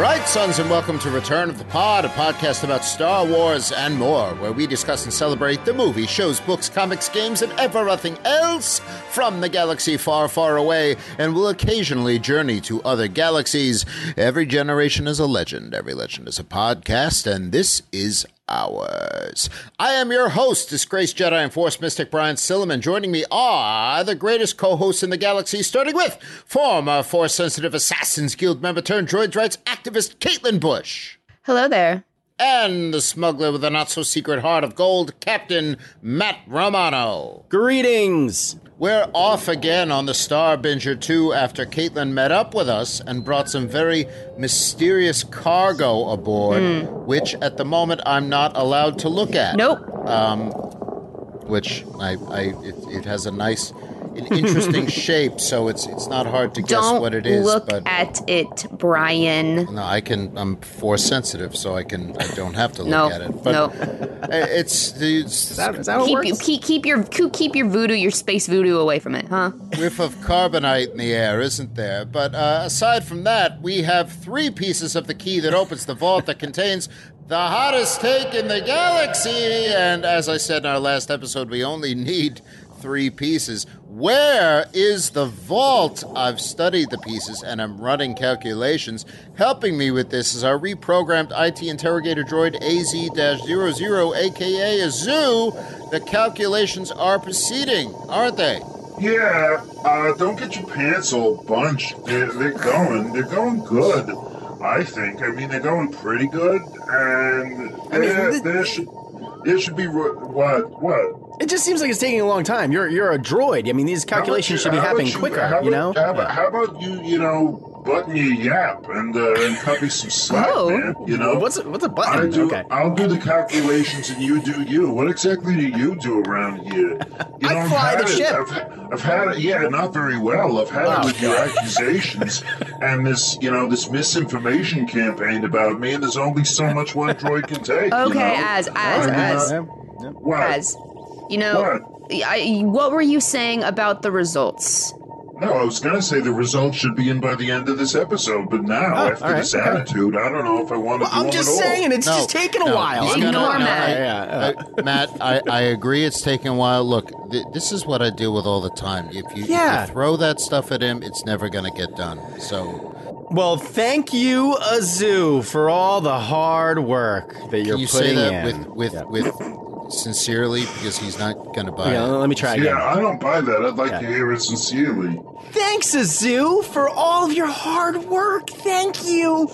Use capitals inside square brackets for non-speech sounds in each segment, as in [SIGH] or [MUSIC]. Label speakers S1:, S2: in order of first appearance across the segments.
S1: Right, sons, and welcome to Return of the Pod, a podcast about Star Wars and more, where we discuss and celebrate the movie, shows, books, comics, games, and everything else from the galaxy far, far away, and will occasionally journey to other galaxies. Every generation is a legend, every legend is a podcast, and this is ours. I am your host, disgraced Jedi and Force Mystic Brian Silliman. Joining me are the greatest co-hosts in the galaxy, starting with former Force Sensitive Assassins Guild member turned droids rights activist Caitlin Bush.
S2: Hello there.
S1: And the smuggler with a not so secret heart of gold, Captain Matt Romano.
S3: Greetings.
S1: We're off again on the Star Binger 2 after Caitlin met up with us and brought some very mysterious cargo aboard, which at the moment I'm not allowed to look at.
S2: Nope.
S1: Um, Which I, I it, it has a nice, an interesting [LAUGHS] shape, so it's it's not hard to guess
S2: Don't
S1: what it is.
S2: look
S1: but
S2: at it, Brian.
S1: no, I can. I'm force sensitive, so I can. I don't have to look
S2: No,
S1: at it. But
S2: no. [LAUGHS]
S1: it's the
S3: Is that, is that how
S2: Keep you keep, keep your keep your voodoo, your space voodoo away from it, huh?
S1: whiff of carbonite in the air, isn't there? But uh, aside from that, we have three pieces of the key that opens the vault that contains the hottest take in the galaxy. And as I said in our last episode, we only need three pieces. Where is the vault? I've studied the pieces and I'm running calculations. Helping me with this is our reprogrammed IT interrogator droid AZ-00, aka Azoo. The calculations are proceeding, aren't they?
S4: Yeah, uh, don't get your pants all bunched. They're, they're going. They're going good. I think. I mean, they're going pretty good, and there,
S3: th-
S4: there should there should be what what.
S3: It just seems like it's taking a long time. You're you're a droid. I mean, these calculations
S4: How
S3: should be happening
S4: you-
S3: quicker.
S4: How
S3: you know.
S4: How about, how about you? You know, button your yap and uh, and cut me some slack,
S2: Oh.
S4: man. You know.
S3: What's a, what's a
S4: I
S3: button?
S4: do.
S3: Okay.
S4: I'll do the calculations, and you do you. What exactly do you do around here? You [LAUGHS]
S3: I
S4: I've
S3: fly
S4: had
S3: the
S4: it.
S3: ship.
S4: I've, I've had it. Yeah, not very well. I've had
S3: Oh,
S4: it with your accusations and this, you know, this misinformation campaign about me. And there's only so much one droid can take. you
S2: Okay,
S4: know?
S2: as as
S4: I mean,
S2: as
S4: uh, what?
S2: as you know, I, what were you saying about the results?
S4: No, I was gonna say the results should be in by the end of this episode, but now
S3: Oh,
S4: after
S3: all right,
S4: this
S3: okay.
S4: attitude, I don't know if I want to
S3: Well,
S4: do
S3: I'm
S4: them
S3: just
S4: at all.
S3: saying, it's
S1: No,
S3: just taking a
S1: no,
S3: while.
S1: he's
S3: I'm
S2: Ignore
S3: gonna-
S2: Matt.
S3: Yeah, yeah, yeah.
S1: Uh, Matt, I, I agree it's taking a while. Look, th- this is what I deal with all the time. If you, if you
S3: Yeah.
S1: throw that stuff at him, it's never going to get done. So,
S3: Well, thank you, Azu, for all the hard work that you're
S1: can you
S3: putting
S1: say that
S3: in.
S1: with with
S3: Yeah.
S1: with sincerely because he's not going to buy
S3: Yeah,
S1: it.
S3: let me try again.
S4: Yeah, I don't buy that. I'd like
S3: Yeah.
S4: to hear it sincerely.
S3: Thanks, Azu, for all of your hard work. Thank you.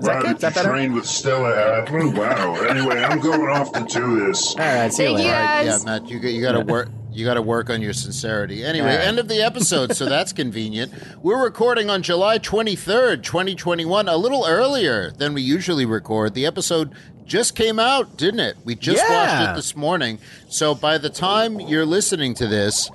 S3: Is that
S4: Wow,
S3: good? Is that better?
S4: train with Stella Adler? Wow. Anyway, I'm going off to do this.
S3: All right, see you
S2: Thank you,
S3: later.
S2: guys.
S1: Yeah, Matt, you you got to work. You got to work on your sincerity. Anyway,
S3: right.
S1: end of the episode, so that's convenient. [LAUGHS] We're recording on July 23rd, 2021, a little earlier than we usually record. The episode just came out, didn't it? We just
S3: Yeah.
S1: watched it this morning. So by the time you're listening to this,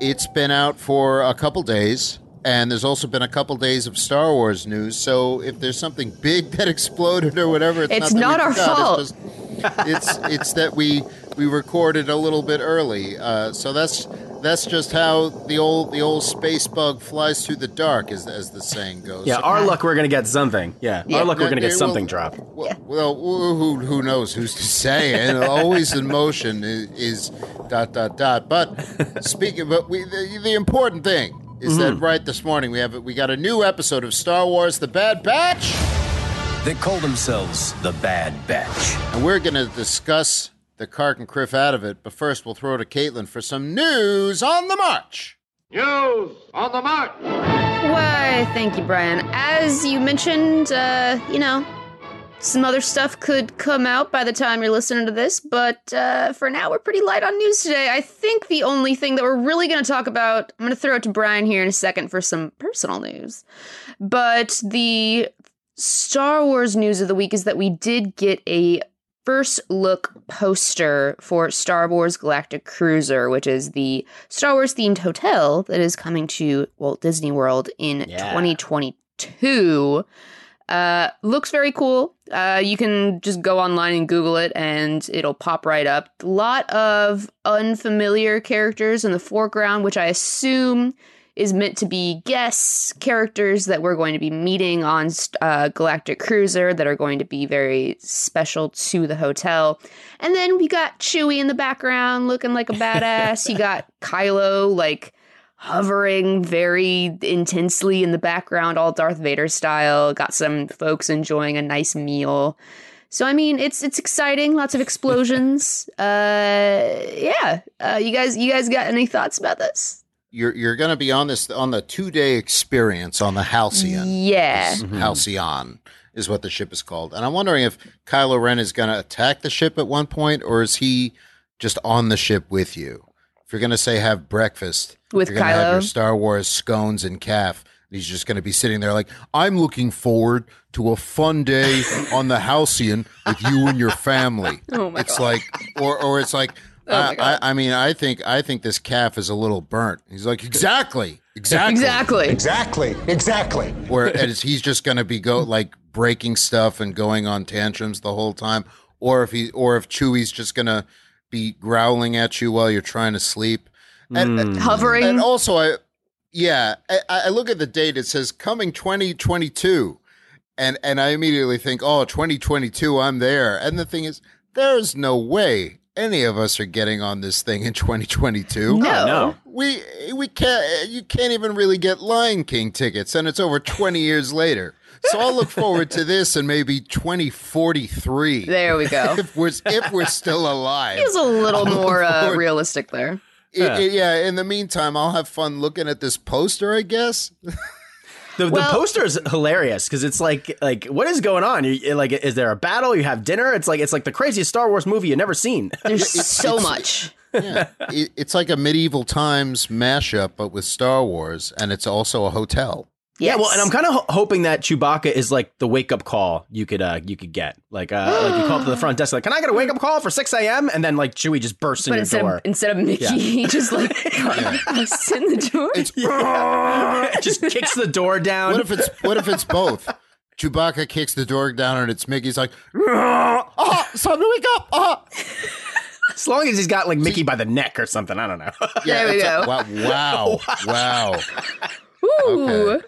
S1: it's been out for a couple days. And there's also been a couple days of Star Wars news. So if there's something big [LAUGHS] that exploded or whatever, it's,
S2: It's
S1: not,
S2: not our
S1: forgot.
S2: fault.
S1: It's, just, it's it's that we we recorded a little bit early. Uh, so that's that's just how the old the old space bug flies through the dark, as as the saying goes.
S3: Yeah,
S1: So-
S3: our luck, we're gonna get something. Yeah,
S2: Yeah.
S3: our luck, we're gonna
S1: Yeah,
S3: get
S1: well-
S3: something drop.
S1: Well, well, who who knows who's to say? And [LAUGHS] always in motion is, is dot dot dot. But speaking, but we the, the important thing is that
S3: Mm-hmm.
S1: right this morning we have we got a new episode of Star Wars: The Bad Batch.
S5: They call themselves the Bad Batch.
S1: And we're going to discuss the Kark and Kriff out of it. But first, we'll throw to Caitlin for some news on the march.
S6: News on the march.
S2: Why, thank you, Brian. As you mentioned, uh, you know, some other stuff could come out by the time you're listening to this, but uh, for now, we're pretty light on news today. I think the only thing that we're really going to talk about, I'm going to throw it to Brian here in a second for some personal news, but the Star Wars news of the week is that we did get a first look poster for Star Wars Galactic Cruiser, which is the Star Wars themed hotel that is coming to Walt Disney World in
S3: Yeah.
S2: 2022. Uh, looks very cool. Uh, you can just go online and Google it, and it'll pop right up. A lot of unfamiliar characters in the foreground, which I assume is meant to be guests, characters that we're going to be meeting on uh, Galactic Cruiser that are going to be very special to the hotel. And then we got Chewie in the background looking like a badass. you got [LAUGHS] Kylo like hovering very intensely in the background, all Darth Vader style. Got some folks enjoying a nice meal. So I mean, it's it's exciting. Lots of [LAUGHS] explosions. uh, yeah. Uh, you guys, you guys got any thoughts about this?
S1: You're you're going to be on this on the two day experience on the Halcyon.
S2: Yeah. Mm-hmm.
S1: Halcyon is what the ship is called, and I'm wondering if Kylo Ren is going to attack the ship at one point, or is he just on the ship with you? If you're going to say have breakfast
S2: With
S1: you're gonna have
S2: Kylo?
S1: your Star Wars scones and calf. He's just going to be sitting there like, I'm looking forward to a fun day [LAUGHS] on the Halcyon with you and your family.
S2: Oh my
S1: it's like, or or it's like,
S2: Oh
S1: I, I, I mean, I think I think this calf is a little burnt. He's like, exactly, exactly,
S2: Exactly.
S7: Exactly. Exactly.
S1: Where is he's just going to be go like breaking stuff and going on tantrums the whole time, or if he or if Chewie's just going to be growling at you while you're trying to sleep. And, hmm. and-
S2: Hovering.
S1: and also, I yeah, I, I look at the date. It says coming 2022, and and I immediately think, oh, 2022, I'm there. And the thing is, there's no way any of us are getting on this thing in [LAUGHS] 2022.
S2: No.
S3: No.
S1: We we can't. You can't even really get Lion King tickets, and it's over 20 years later. So I'll look forward to this in maybe 2043.
S2: There we go.
S1: If we're if we're still alive.
S2: It was a little more uh, realistic there.
S1: I- I- yeah. In the meantime, I'll have fun looking at this poster. I guess. [LAUGHS]
S3: The, the poster is hilarious because it's like like what is going on? You, like, is there a battle? You have dinner? It's like it's like the craziest Star Wars movie you've never seen. [LAUGHS]
S2: There's so much.
S1: Yeah, it, it's like a medieval times mashup, but with Star Wars, and it's also a hotel.
S3: Yeah, well, and I'm kind of ho- hoping that Chewbacca is like the wake up call you could uh you could get like uh like you call up to the front desk like can I get a wake up call for 6 a.m. and then like Chewie just bursts in
S2: But
S3: your
S2: instead
S3: door
S2: of, instead of Mickey,
S3: Yeah.
S2: he [LAUGHS] just like busts in the door.
S3: It [LAUGHS] just kicks the door down.
S1: What if it's what if it's both? Chewbacca kicks the door down, and it's Mickey's like, "Oh, it's time to wake up!" Oh.
S3: as long as he's got like Mickey by the neck or something, I don't know.
S2: There we
S1: it's
S2: go.
S1: like, wow, wow, [LAUGHS] wow.
S2: Ooh.
S1: Okay.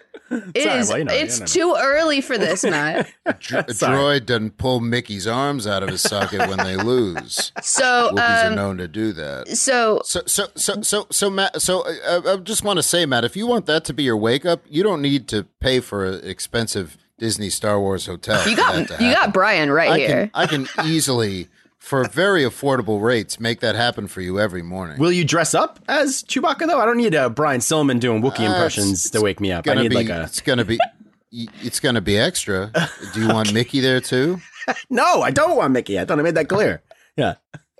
S2: It [LAUGHS]
S3: Sorry,
S2: is.
S3: well, you know,
S2: it's
S3: you know.
S2: too early for this, [LAUGHS] Matt.
S1: A, dr- a droid doesn't pull Mickey's arms out of his socket when they lose. [LAUGHS]
S2: So,
S1: Wookiees are
S2: um,
S1: known to do that.
S2: so
S1: So, so, so, so, so, Matt. So, uh, I just want to say, Matt, if you want that to be your wake up, you don't need to pay for an expensive Disney Star Wars hotel.
S2: you got you got Brian right
S1: I
S2: here.
S1: can, I can easily, for very affordable rates, make that happen for you every morning.
S3: Will you dress up as Chewbacca though? I don't need a Brian Silliman doing Wookiee
S1: Uh,
S3: impressions to wake me up. I need
S1: be,
S3: like a
S1: it's gonna be, it's gonna be extra. Do you want [LAUGHS] Mickey there too? [LAUGHS]
S3: no. I don't want Mickey. I thought I made that clear. Yeah.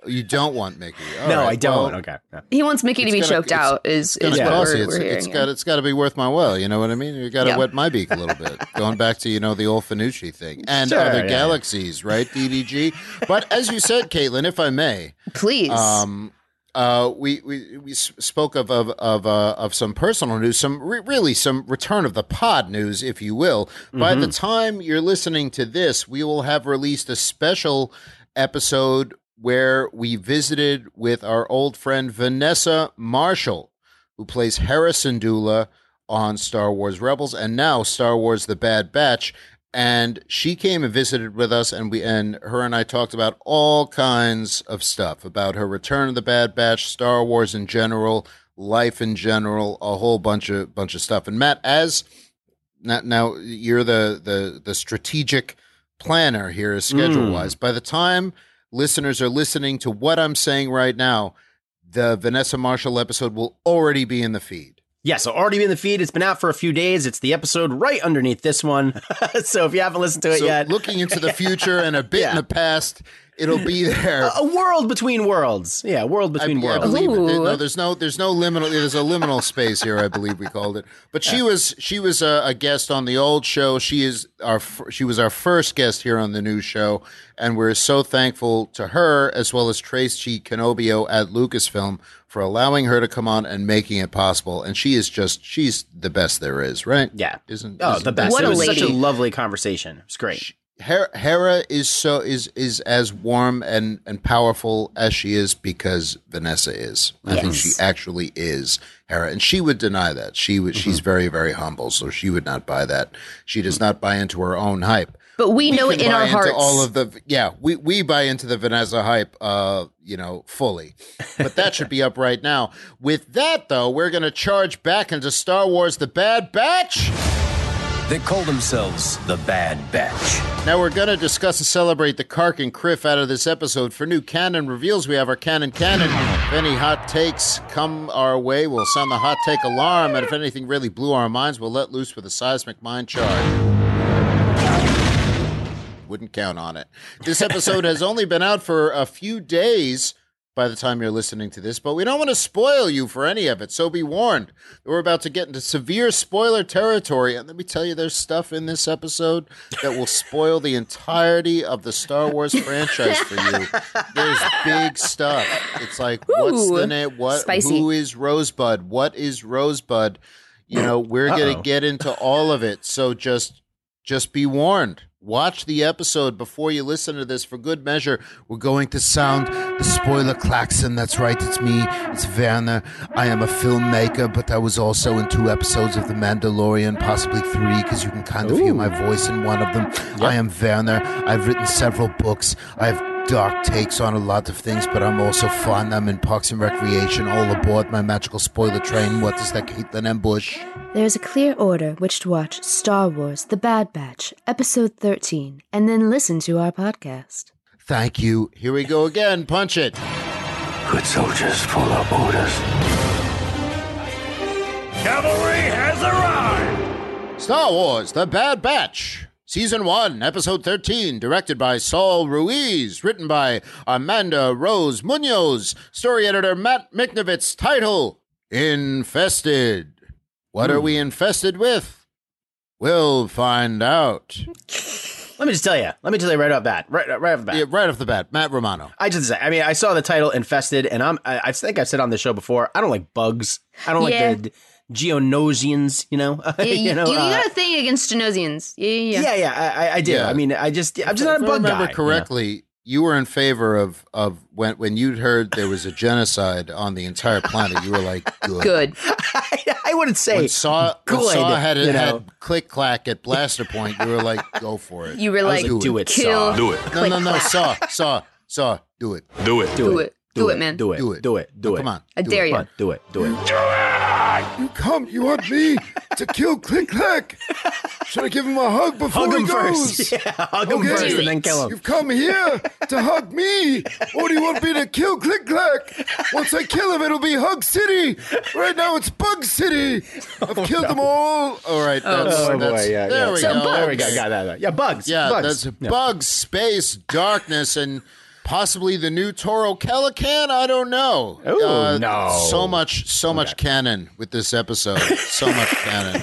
S1: You don't want Mickey. All
S3: no,
S1: right,
S3: I don't.
S1: well,
S3: okay. Yeah.
S2: he wants Mickey to be
S1: it's gonna-
S2: choked
S1: it's-
S2: out. Is
S1: It's
S2: is
S1: gonna
S2: what we're.
S1: It's,
S2: we're hearing.
S1: it's
S2: here.
S1: got it's got to be worth my while. You know what I mean? You got to
S2: Yeah.
S1: wet my beak a little bit. [LAUGHS] Going back to you know the old Fanucci thing and
S3: Sure,
S1: other
S3: yeah, yeah.
S1: galaxies, right? DDG. But as you said, Caitlin, if I may,
S2: Please.
S1: um, uh, we we we spoke of of of, uh, of some personal news, some re- really some return of the pod news, if you will. By the time you're listening to this, we will have released a special episode where we visited with our old friend Vanessa Marshall, who plays Hera Syndulla on Star Wars Rebels and now Star Wars The Bad Batch. And she came and visited with us, and we and her and I talked about all kinds of stuff about her return of the Bad Batch, Star Wars in general, life in general, a whole bunch of bunch of stuff. And Matt, as now, now you're the the the strategic planner here, hmm. schedule wise. By the time listeners are listening to what I'm saying right now, the Vanessa Marshall episode will already be in the feed.
S3: Yeah, so already in the feed. It's been out for a few days. It's the episode right underneath this one. [LAUGHS] so if you haven't listened to it
S1: So
S3: yet,
S1: looking into the future and a bit in [LAUGHS] the past, It'll be [LAUGHS] there.
S3: A world between worlds. Yeah, a world between
S1: yeah, I
S3: worlds.
S1: believe it. There- no, there's no, there's no liminal. There's a liminal [LAUGHS] space here. I believe we called it. But she was, she was a, a guest on the old show. She is our, she was our first guest here on the new show, and we're so thankful to her as well as Tracy Cannobbio at Lucasfilm for allowing her to come on and making it possible. And she is just, she's the best there is, right?
S3: Yeah.
S1: Isn't
S3: Oh,
S1: isn't
S3: the best.
S2: What
S3: it
S2: a
S3: was such a lovely conversation. It's great.
S1: Hera, Hera is so is is as warm and and powerful as she is because Vanessa is. I think she actually is Hera, and she would deny that. She would. She's very very humble, so she would not buy that. She does not buy into her own hype.
S2: But we, know it in
S1: buy
S2: our
S1: into
S2: hearts.
S1: all of the yeah. We we buy into the Vanessa hype. Uh, you know, fully. But that should be up right now. With that though, we're gonna charge back into Star Wars: The Bad Batch.
S5: They call themselves the Bad Batch.
S1: Now we're going to discuss and celebrate the Kark and Kriff out of this episode. For new canon reveals, we have our canon canon. If any hot takes come our way, we'll sound the hot take alarm, and if anything really blew our minds, we'll let loose with a seismic mind charge. Wouldn't count on it. This episode has only been out for a few days by the time you're listening to this, but we don't want to spoil you for any of it, so be warned. We're about to get into severe spoiler territory, and let me tell you, there's stuff in this episode that will spoil the entirety of the Star Wars franchise for you. There's big stuff. It's like, what's the name? What?
S2: spicy.
S1: Who is Rosebud? What is Rosebud? You know, we're gonna get into all of it, so just just be warned. Watch the episode before you listen to this for good measure. We're going to sound the spoiler klaxon. That's right, it's me. It's Werner. I am a filmmaker, but I was also in two episodes of The Mandalorian, possibly three, because you can kind of hear my voice in one of them. I am Werner. I've written several books. I have dark takes on a lot of things, but I'm also fun. I'm in Parks and Recreation, all aboard my magical spoiler train. What is that, Caitlin Ambush?
S8: There is a clear order which to watch Star Wars The Bad Batch, Episode 13, and then listen to our podcast.
S1: Thank you. Here we go again. Punch it.
S5: Good soldiers follow orders.
S9: Cavalry has arrived!
S1: Star Wars The Bad Batch. Season 1, Episode 13, directed by Saul Ruiz, written by Amanda Rose Munoz, story editor Matt Michnovetz, title Infested. What are we hmm. infested with? We'll find out.
S3: Let me just tell you. Let me tell you right off the bat. Right, right off the bat.
S1: Yeah, right off the bat, Matt Romano.
S3: I just say. I mean, I saw the title "Infested," and I'm. I, I think I've said on the show before. I don't like bugs. I don't
S2: Yeah.
S3: like the Geonosians. You know.
S2: You,
S3: you know.
S2: you,
S3: uh,
S2: got a thing against Geonosians. Yeah, yeah, yeah.
S3: yeah, yeah. I, I- I do.
S1: Yeah.
S3: I mean, I just. I'm just not
S1: If
S3: a
S1: I
S3: bug
S1: remember
S3: guy.
S1: correctly, you were in favor of, of when when you'd heard there was a genocide on the entire planet. You were like, good.
S2: Good.
S3: I, I wouldn't say.
S1: When Saw, when
S3: good,
S1: Saw had,
S3: you know.
S1: had click clack at blaster point, you were like, go for it.
S2: You were
S3: I
S2: like,
S3: like, do it,
S2: kill.
S3: Saw.
S5: Do it.
S1: no, no, no, Saw, Saw, Saw, do it.
S5: Do it.
S2: Do it. Do it, man.
S3: Do it.
S1: Do it.
S3: Do it. Do
S1: No,
S3: it.
S1: Come on.
S2: I dare you.
S3: Come on, do it. Do it.
S4: You come, you want me to kill Click Clack? Should I give him a hug before
S3: Hug
S4: he
S3: him
S4: goes?
S3: first. [LAUGHS] Yeah, hug him
S4: Okay.
S3: first and then kill him.
S4: You've come here to hug me, or do you want me to kill Click Clack? Once I kill him, it'll be Hug City. Right now, it's Bug City. I've oh, killed them all.
S1: All right. Oh, that's,
S3: Oh boy,
S1: that's,
S3: yeah,
S1: there
S3: yeah.
S1: we
S2: So
S1: go.
S2: bugs.
S3: There we go. Got that. Yeah, bugs.
S1: Yeah,
S3: bugs.
S1: that's bugs, space, darkness, and possibly the new Toro Calican. I don't know. Uh,
S3: no.
S1: So much, so much canon with this episode. So much [LAUGHS] canon.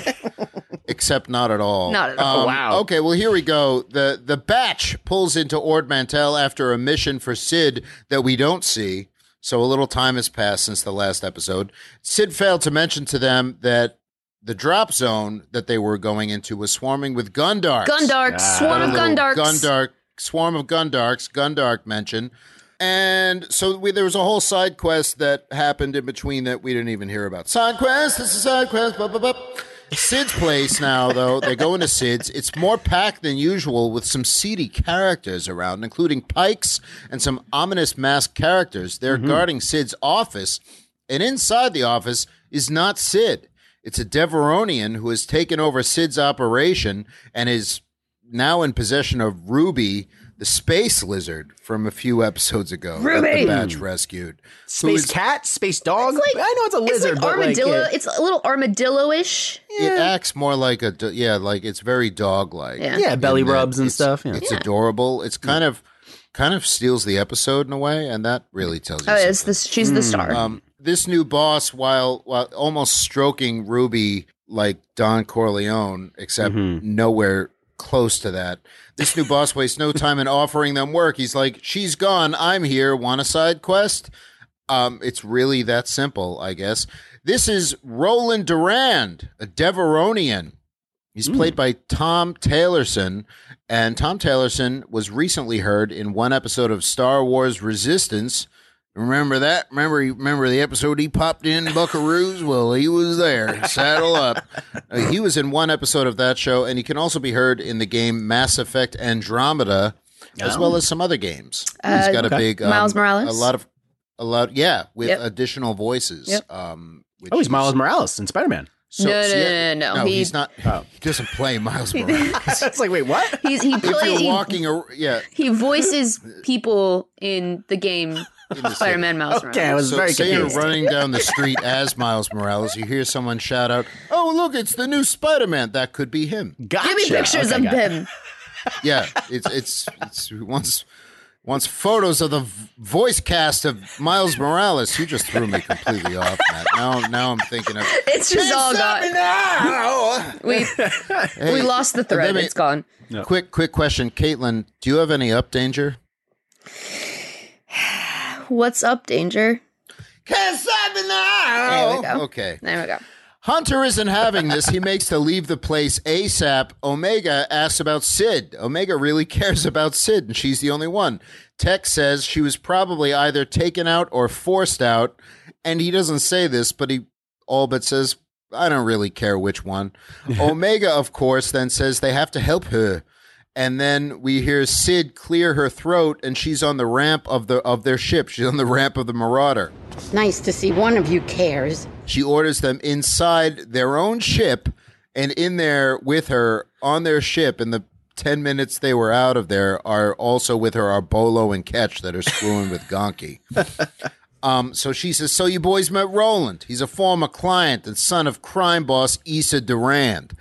S1: Except not at all.
S2: Not at all.
S1: Um,
S3: Wow.
S1: Okay, well here we go. The the batch pulls into Ord Mantell after a mission for Cid that we don't see. So a little time has passed since the last episode. Cid failed to mention to them that the drop zone that they were going into was swarming with Gundarks.
S2: Gundarks. Swarm
S1: A
S2: of
S1: little
S2: Gundarks.
S1: Gundark swarm of Gundarks. Gundark mention. And so we, there was a whole side quest that happened in between that we didn't even hear about. Side quest. This is side quest. Blah, blah, blah. Cid's place now, though they go into Cid's. It's more packed than usual with some seedy characters around, including Pikes and some ominous masked characters. They're mm-hmm. guarding Cid's office, and inside the office is not Cid. It's a Deveronian who has taken over Cid's operation and is now in possession of Ruby, the space lizard from a few episodes ago. that
S2: Ruby!
S1: the batch rescued.
S3: Space
S1: is-
S3: cat, space dog.
S2: It's like-
S3: I know it's a lizard.
S2: It's
S3: lizard,
S2: like
S3: but
S2: armadillo.
S3: Like, uh,
S2: it's a little armadillo-ish.
S1: It acts more like a yeah, like it's very dog like.
S2: Yeah.
S3: yeah, belly rubs and stuff. Yeah.
S1: It's adorable. It's kind of kind of steals the episode in a way, and that really tells you.
S2: Oh, it's this. She's the star.
S1: Um, this new boss, while while almost stroking Ruby like Don Corleone, except nowhere close to that. This new boss wastes no time in offering them work. He's like, "She's gone. I'm here. Want a side quest?" Um, it's really that simple, I guess. This is Roland Durand, a Deveronian. He's played by Tom Taylorson, and Tom Taylorson was recently heard in one episode of Star Wars Resistance. Remember that? Remember remember the episode he popped in Buckaroos? Well, he was there. Saddle up. Uh, he was in one episode of that show, and he can also be heard in the game Mass Effect Andromeda, as well as some other games. He's got a big um,
S2: Miles Morales?
S1: a lot of a lot, yeah, with
S2: Yep.
S1: additional voices.
S2: Yep.
S1: Um, which
S3: Oh, he's Miles Morales in Spider Man.
S1: so-
S2: No, no,
S1: so,
S2: no, no, no. He-
S1: he's not. [LAUGHS] He doesn't play Miles [LAUGHS] Morales. [LAUGHS]
S3: It's like, wait, what?
S2: He's he plays.
S1: you're
S2: He,
S1: walking, yeah.
S2: he voices people in the game
S1: the
S2: Spider-Man [LAUGHS] Miles
S3: Okay, I
S2: Morales.
S3: was
S1: So
S3: very
S1: say you're running down the [LAUGHS] street as Miles Morales, you hear someone shout out, "Oh, look, it's the new Spider-Man." That could be him.
S3: Gotcha.
S2: Give me pictures
S3: Okay,
S2: of him. [LAUGHS]
S1: Yeah, it's it's it's once once photos of the voice cast of Miles Morales. You just threw me completely off, Matt. Now now I'm thinking of
S2: It's just all gone.
S1: now.
S2: We we lost the thread.
S1: me-
S2: It's gone.
S1: Quick quick question, Caitlin. Do you have any up danger? [SIGHS] [SIGHS] [SIGHS]
S2: What's up, Danger?
S1: Can't stop me now.
S2: There we go.
S1: Okay.
S2: There we go.
S1: Hunter isn't having this. He makes to leave the place ASAP. Omega asks about Cid. Omega really cares about Cid, and she's the only one. Tech says she was probably either taken out or forced out, and he doesn't say this, but he all but says, I don't really care which one. [LAUGHS] Omega, of course, then says they have to help her. And then we hear Cid clear her throat, and she's on the ramp of the of their ship. She's on the ramp of the Marauder.
S10: It's Nice to see one of you cares.
S1: She orders them inside their own ship and in there with her on their ship in the 10 minutes they were out of there are also with her are Bolo and Ketch that are screwing with Gonki. [LAUGHS] Um, so she says, So you boys met Roland. He's a former client and son of crime boss Issa Durand.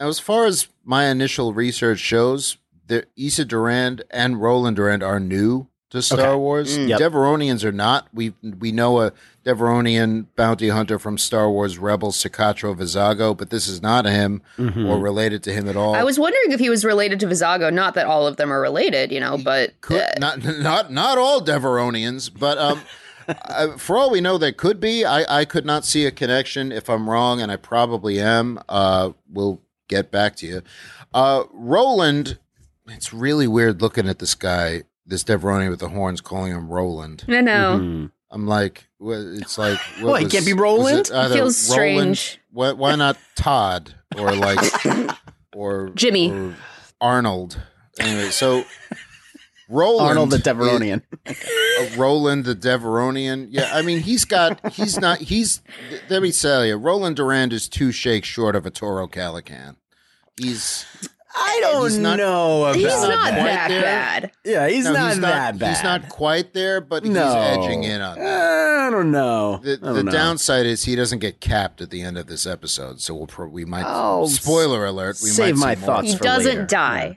S1: Now, as far as my initial research shows, that Issa Durand and Roland Durand are new to Star
S3: Okay.
S1: Wars.
S3: Mm. Yep.
S1: Deveronians are not. We we know a Deveronian bounty hunter from Star Wars Rebels, Sicatro Visago, but this is not him
S3: Mm-hmm.
S1: or related to him at all.
S2: I was wondering if he was related to Visago. Not that all of them are related, you know, but
S1: could,
S2: uh,
S1: not not not all Deveronians, but um, [LAUGHS] I, for all we know, there could be. I I could not see a connection. If I'm wrong, and I probably am, uh, we'll get back to you. Uh, Roland, it's really weird looking at this guy, this Deveronian with the horns, calling him Roland.
S2: I know.
S3: Mm-hmm.
S1: I'm like, it's like, what
S3: Well, he
S1: was-
S3: can't be Roland?
S1: it either
S2: Feels
S1: Roland-
S2: strange.
S1: Why, why not Todd or like [LAUGHS] or
S2: Jimmy.
S1: or Arnold? Anyway, so Roland
S3: Arnold the
S1: is-
S3: Deveronian.
S1: uh, Roland the Deveronian. Yeah, I mean he's got he's not he's let me tell you, Roland Durand is two shakes short of a Toro Calican. He's
S3: I don't
S1: He's not-
S3: know about
S2: He's not
S1: quite
S2: that
S1: there.
S2: bad.
S3: Yeah, he's
S1: no,
S3: not
S1: he's
S3: that bad.
S1: He's not quite there, but he's
S3: no.
S1: edging in on that.
S3: I don't know.
S1: The,
S3: don't
S1: the
S3: know.
S1: downside is he doesn't get capped at the end of this episode, so we'll pro- we might
S3: Oh,
S1: spoiler alert. We
S3: save
S1: might
S3: my
S1: see more.
S3: thoughts
S2: He
S3: for
S2: doesn't
S3: later.
S2: die.
S3: Yeah.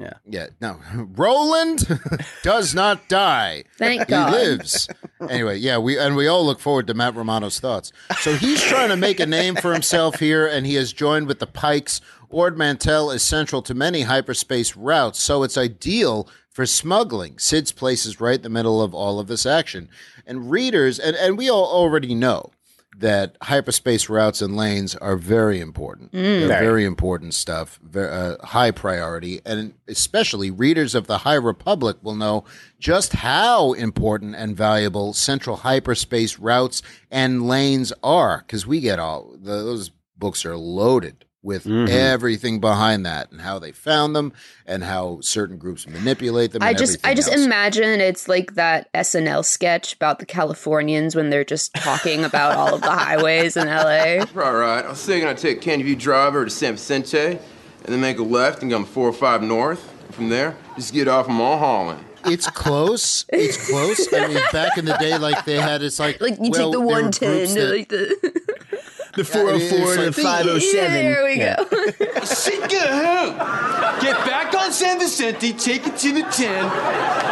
S1: Yeah, Yeah. no. [LAUGHS] Roland [LAUGHS] does not die.
S2: Thank
S1: he
S2: God.
S1: lives. Anyway, yeah, we and we all look forward to Matt Romano's thoughts. So he's trying to make a name for himself here, and he has joined with the Pikes. Ord Mantell is central to many hyperspace routes, so it's ideal for smuggling. Sid's place is right in the middle of all of this action. And readers, and, and we all already know that hyperspace routes and lanes are very important. They're
S3: Very.
S1: very important stuff, very, uh, high priority, and especially readers of the High Republic will know just how important and valuable central hyperspace routes and lanes are because we get all the, those books are loaded with mm-hmm. everything behind that and how they found them and how certain groups manipulate them.
S2: I
S1: and
S2: just I just
S1: else.
S2: imagine it's like that SNL sketch about the Californians when they're just talking about all of the highways in LA. [LAUGHS]
S6: Right, right. I was thinking I'd take Candy View Driver to San Vicente, and then make a left and go 405 north. From there, just get off of Mulholland.
S1: It's close. It's close. I mean, back in the day, like they had, it's like [LAUGHS]
S2: Like you
S1: well,
S2: take the one ten like the
S3: The 404 and the 507.
S2: There we
S3: Yeah.
S2: go.
S11: Sit down. Get back on San Vicente, take it to the 10,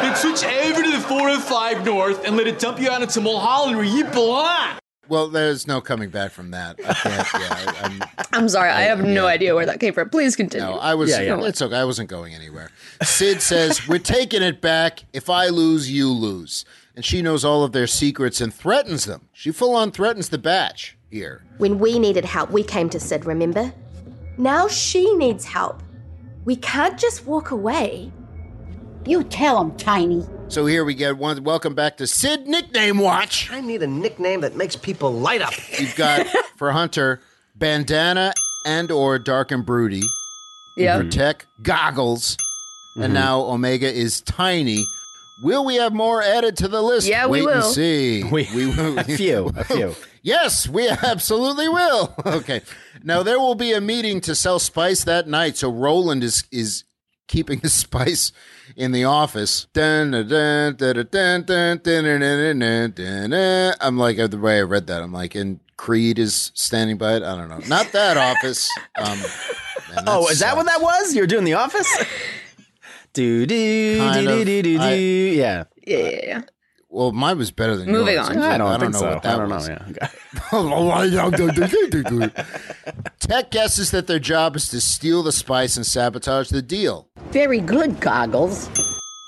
S11: then switch over to the 405 North and let it dump you out into Mulholland where you belong.
S1: Well, there's no coming back from that. I can't. Yeah, I, I'm, [LAUGHS]
S2: I'm sorry, I have no idea where that came from. Please continue.
S1: no, I was.
S3: Yeah, yeah.
S1: It's okay. I wasn't going anywhere. Cid says, "We're taking it back. If I lose, you lose." And she knows all of their secrets and threatens them. She full on threatens the batch here.
S12: When we needed help, we came to Cid, remember? Now she needs help. We can't just walk away.
S10: You tell him, Tiny.
S1: So here we get one. Welcome back to Cid Nickname Watch.
S13: I need a nickname that makes people light up. [LAUGHS]
S1: You've got for Hunter bandana and or dark and broody.
S2: Yeah.
S1: For Tech goggles, and mm-hmm. now Omega is tiny. Will we have more added to the list?
S2: Yeah, we
S1: Wait and
S2: will.
S1: see. [LAUGHS]
S3: We-
S1: will.
S3: A few, a few. [LAUGHS]
S1: Yes, we absolutely will. okay. Now there will be a meeting to sell spice that night, so Roland is is keeping the spice in the office. I'm like the way I read that, I'm like, and Creed is standing by it. I don't know. Not that office. Um,
S3: oh, is that what that was? You're doing the office? do do do do do do. Yeah.
S2: Yeah.
S1: Well, mine was better than yours.
S2: Moving
S1: yours.
S2: on.
S3: I don't,
S1: I don't
S3: think
S1: know
S3: so.
S1: what that
S3: I don't
S1: was.
S3: know. Yeah. Okay. [LAUGHS]
S1: Tech guesses that their job is to steal the spice and sabotage the deal.
S10: Very good, Goggles.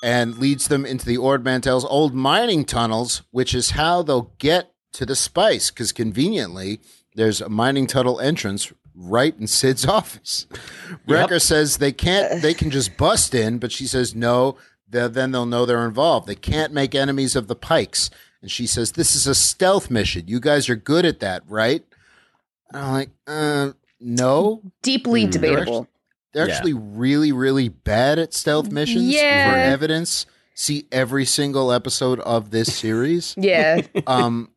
S1: and leads them into the Ord Mantell's old mining tunnels, which is how they'll get to the spice. Because conveniently, there's a mining tunnel entrance right in Cid's [LAUGHS] office. Wrecker says they can't, they can just bust in, but she says no. They'll- Then they'll know they're involved. They can't make enemies of the Pikes. And she says, This is a stealth mission. You guys are good at that, right? And I'm like, uh, no.
S2: Deeply
S1: They're
S2: debatable.
S1: They're
S3: Yeah.
S1: actually really, really bad at stealth missions.
S2: Yeah.
S1: For evidence, see every single episode of this series. [LAUGHS]
S2: Yeah.
S1: um,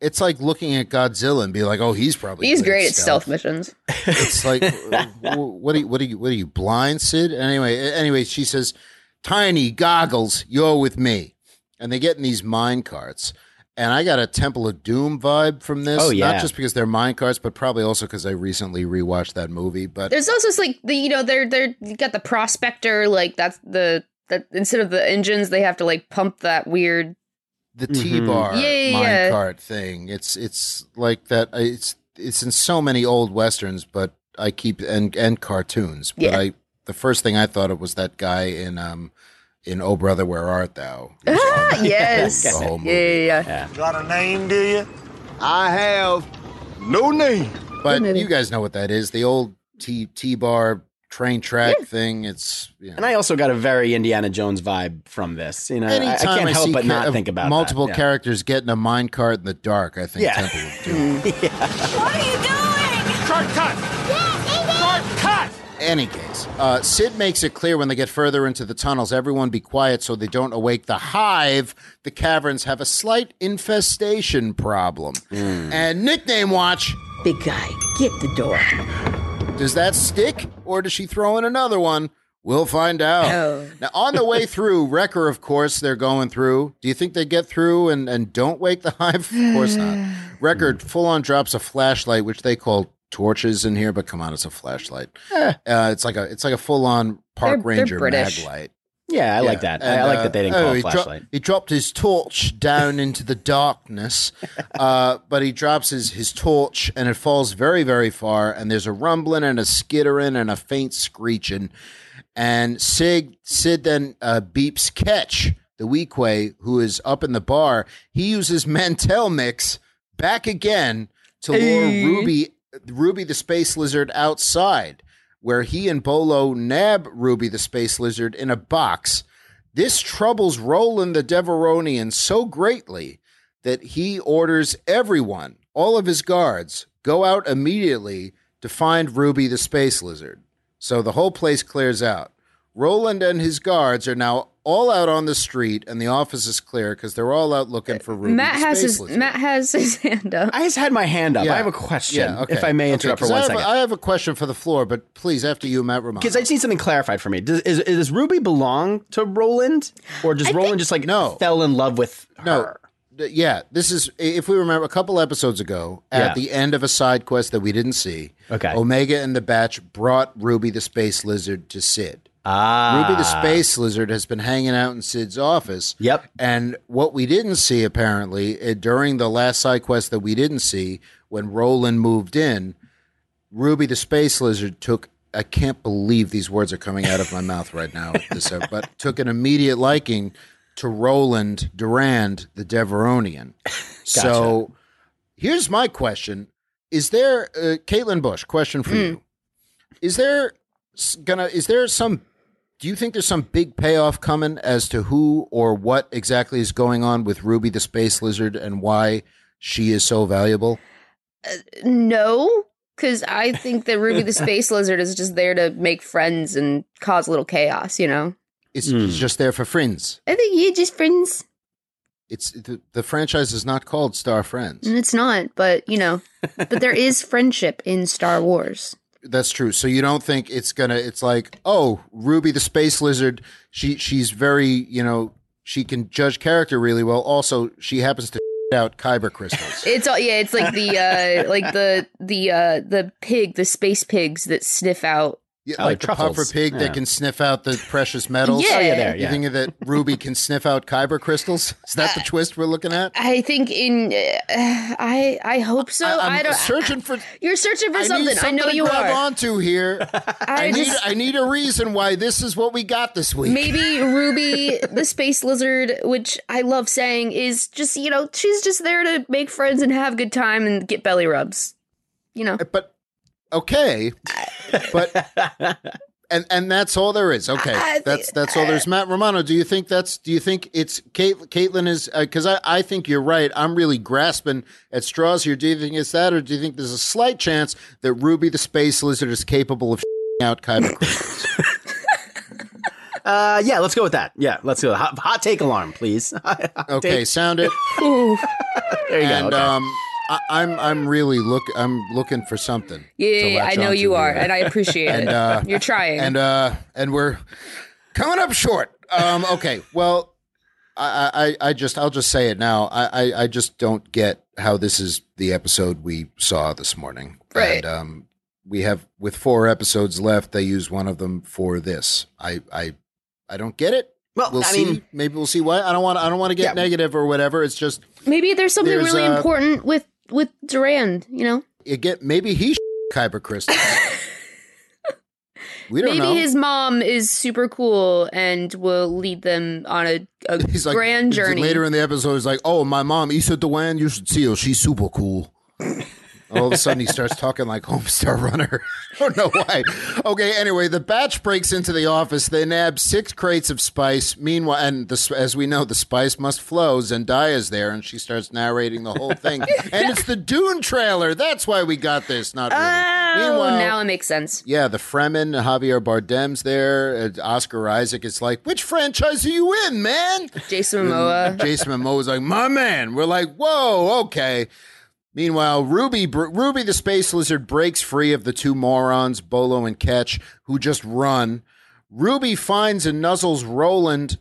S1: it's like looking at Godzilla and be like, "Oh, he's probably
S2: He's great at stealth missions.
S1: It's like, [LAUGHS] what are you, what are you, what are you blind, Cid? Anyway, anyway, she says, "Tiny goggles, you're with me," and they get in these mine carts. And I got a Temple of Doom vibe from this.
S3: Oh, yeah.
S1: Not just because they're mine carts, but probably also because I recently rewatched that movie. But
S2: There's also like the you know they're they're you got the prospector like that's the that instead of the engines they have to like pump that weird
S1: the T bar
S2: Yeah, yeah, yeah.
S1: minecart thing. It's it's like that. uh, It's it's in so many old westerns, but I keep and and cartoons. But
S2: Yeah.
S1: I the first thing I thought of was that guy in um in Oh Brother Where Art Thou.
S2: ah, [LAUGHS] yes
S1: The whole
S2: yeah, yeah, yeah.
S3: Yeah.
S13: Got a name, do you? I have no name.
S1: But you guys know what that is. The old T T bar train track thing. It's you know,
S3: And I also got a very Indiana Jones vibe from this. You know, I, I can't help
S1: see
S3: but
S1: ca-
S3: not
S1: uh,
S3: think about
S1: multiple
S3: that. Yeah.
S1: characters getting a minecart in the dark. I think
S3: Yeah.
S1: Temple of Doom. [LAUGHS]
S9: What are you doing? Short cut. Cut.
S1: Any case, uh, Cid makes it clear when they get further into the tunnels, everyone be quiet so they don't awake the hive. The caverns have a slight infestation problem. And nickname watch.
S10: Big guy, get the door.
S1: Does that stick, or does she throw in another one? We'll find out.
S2: Oh.
S1: Now, on the way through, Wrecker, of course, they're going through. Do you think they get through and, and don't wake the hive? Of course not. [SIGHS] Wrecker full on drops a flashlight, which they call torches in here, but come on, it's a flashlight. Uh, it's like a it's like a full on park
S2: They're- they're
S1: ranger
S2: British.
S1: Maglite.
S3: Yeah, I like that. I, I like
S1: uh,
S3: that they didn't
S1: oh,
S3: call it
S1: he dro-
S3: flashlight.
S1: he dropped his torch [LAUGHS] down into the darkness, uh, but he drops his, his torch and it falls very, very far. And there's a rumbling and a skittering and a faint screeching. And Sig Cid then uh, beeps Ketch, the Weequay, who is up in the bar. He uses Mantel Mix back again to lure
S2: Hey.
S1: Ruby, Ruby the Space Lizard outside where he and Bolo nab Ruby the Space Lizard in a box. This troubles Roland the Deveronian so greatly that he orders everyone, all of his guards, go out immediately to find Ruby the Space Lizard. So the whole place clears out. Roland and his guards are now all out on the street, and the office is clear because they're all out looking for Ruby
S2: Matt has his
S1: Lizard.
S2: Matt has his [LAUGHS] hand up.
S3: I just had my hand up.
S1: Yeah.
S3: I have a question,
S1: Yeah, okay.
S3: if I may
S1: Okay,
S3: interrupt
S1: 'cause
S3: for
S1: I
S3: one
S1: have,
S3: second.
S1: I have a question for the floor, but please, after you, Matt Romano.
S3: Because I just need something clarified for me. Does, is, does Ruby belong to Roland, or does Roland just like
S1: No.
S3: fell in love with her?
S1: No, yeah, this is if we remember a couple episodes ago at
S3: Yeah.
S1: the end of a side quest that we didn't see.
S3: Okay.
S1: Omega and the Batch brought Ruby the Space Lizard to Cid.
S3: Ah.
S1: Ruby the Space Lizard has been hanging out in Cid's office.
S3: Yep.
S1: And what we didn't see apparently uh, during the last side quest that we didn't see when Roland moved in, Ruby the Space Lizard took I can't believe these words are coming out of my mouth right now. [LAUGHS] This, but took an immediate liking to Roland Durand, the Deveronian. [LAUGHS] So here's my question: Is there, uh, Caitlin Bush? Question for you: Is there gonna? Is there some? Do you think there's some big payoff coming as to who or what exactly is going on with Ruby the Space Lizard and why she is so valuable?
S2: Uh, no, because I think that Ruby the [LAUGHS] Space Lizard is just there to make friends and cause a little chaos, you know?
S1: It's, hmm. it's just there for friends.
S2: I think you just friends.
S1: It's the, the franchise is not called Star Friends.
S2: And it's not, but, you know, but there [LAUGHS] is friendship in Star Wars.
S1: That's true. So you don't think it's gonna? It's like, oh, Ruby the space lizard. She she's very you know she can judge character really well. Also, she happens to [LAUGHS] out kyber crystals.
S2: It's all yeah, it's like the uh like the the uh the pig, the space pigs that sniff out
S1: Yeah, like the puffer pig that can sniff out the precious [LAUGHS] metals.
S2: Yeah. Oh, yeah, there,
S1: You
S2: yeah.
S1: think that Ruby can sniff out kyber crystals? Is that the twist we're looking at?
S2: I think in uh, I I hope so.
S1: I'm
S2: I don't
S1: searching for. [LAUGHS]
S2: You're searching for
S1: I
S2: something.
S1: need
S2: I know you
S1: to grab
S2: are.
S1: onto here. [LAUGHS] I, need
S2: just-
S1: I need a reason why this is what we got this week.
S2: Maybe Ruby, the space lizard, which I love saying, is just you know she's just there to make friends and have a good time and get belly rubs. You know,
S1: but okay, but [LAUGHS] and and that's all there is. Okay, that's that's all there's. Matt Romano, do you think that's? Do you think it's Kate? Caitlin is because I I think you're right. I'm really grasping at straws here. Do you think it's that, or do you think there's a slight chance that Ruby the space lizard is capable of [LAUGHS] out kyber crystals? [LAUGHS]
S3: Uh, yeah, let's go with that. Yeah, let's go. Hot, hot take alarm, please.
S1: Okay,
S3: Take-
S1: sound it.
S3: There you
S1: and,
S3: go. Okay.
S1: um, I, I'm I'm really look I'm looking for something.
S2: yeah, yeah, yeah, I know you are,
S1: here.
S2: and I appreciate [LAUGHS]
S1: And,
S2: it.
S1: uh,
S2: You're trying.
S1: and uh and we're coming up short. Um, okay, well, I, I I just I'll just say it now. I, I I just don't get how this is the episode we saw this morning.
S2: Right.
S1: And um, we have with four episodes left. They use one of them for this. I I I don't get it.
S3: Well,
S1: we'll
S3: I
S1: see.
S3: mean-
S1: Maybe we'll see why. I don't want. I don't want to get negative or whatever. It's just
S2: Maybe there's something
S1: There's,
S2: really important with with Durand. You know,
S1: get maybe he kyber crystals. [LAUGHS] we don't
S2: maybe
S1: know.
S2: his mom is super cool and will lead them on a, a [LAUGHS]
S1: He's
S2: grand
S1: he's-
S2: journey.
S1: Later in the episode, he's like, "Oh, my mom, Issa Durand, you should see her. She's super cool." All of a sudden, he starts talking like Homestar Runner. [LAUGHS] I don't know why. Okay, anyway, the batch breaks into the office. They nab six crates of spice. Meanwhile, and the, as we know, the spice must flow. Zendaya's there, and she starts narrating the whole thing. [LAUGHS] and it's the Dune trailer. That's why we got this. Not really.
S2: Oh,
S1: Meanwhile,
S2: now it makes sense.
S1: yeah, the Fremen, Javier Bardem's there. Uh, Oscar Isaac is like, which franchise are you in, man?
S2: Jason Momoa.
S1: Jason Momoa's like, my man. We're like, whoa, okay. Meanwhile, Ruby, Br- Ruby the space lizard breaks free of the two morons, Bolo and Ketch, who just run. Ruby finds and nuzzles Roland.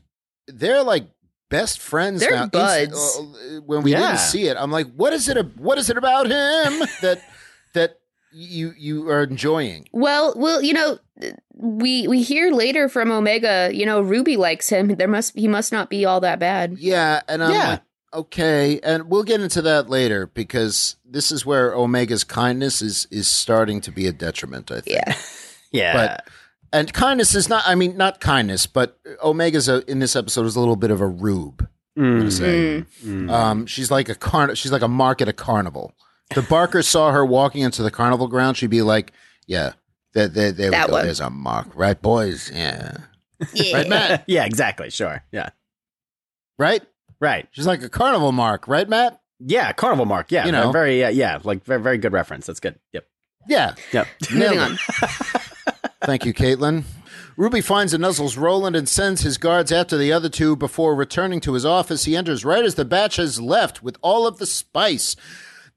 S1: They're like best friends
S2: They're
S1: now.
S2: Buds.
S1: uh, when we
S3: Yeah.
S1: didn't see it, I'm like, what is it? a- What is it about him that [LAUGHS] that you you are enjoying?
S2: Well, well, you know, we we hear later from Omega. You know, Ruby likes him. There must he must not be all that bad.
S1: Yeah, and I'm
S3: Yeah.
S1: like, okay, and we'll get into that later because this is where Omega's kindness is is starting to be a detriment. I think.
S2: Yeah. [LAUGHS]
S3: yeah.
S1: But and kindness is not. I mean, not kindness, but Omega's a, in this episode is a little bit of a rube. I'm gonna say.
S3: Mm.
S1: Um, she's like a car. She's like a mark at a carnival. The Barker saw her walking into the carnival ground. She'd be like, "Yeah, there, there, there we
S2: That
S1: go.
S2: one.
S1: There's a mark, right, boys? Yeah,
S2: Yeah.
S1: right, Matt. [LAUGHS]
S3: yeah, exactly. Sure. Yeah.
S1: Right?
S3: Right.
S1: She's like a carnival mark, right, Matt?
S3: Yeah. Carnival Mark. Yeah.
S1: You know.
S3: Very. Uh, yeah. Like very. Very good reference. That's good. Yep.
S1: Yeah.
S3: Yep. [LAUGHS]
S2: Moving on. [LAUGHS]
S1: Thank you, Caitlin. Ruby finds and nuzzles Roland and sends his guards after the other two before returning to his office. He enters right as the batch has left with all of the spice.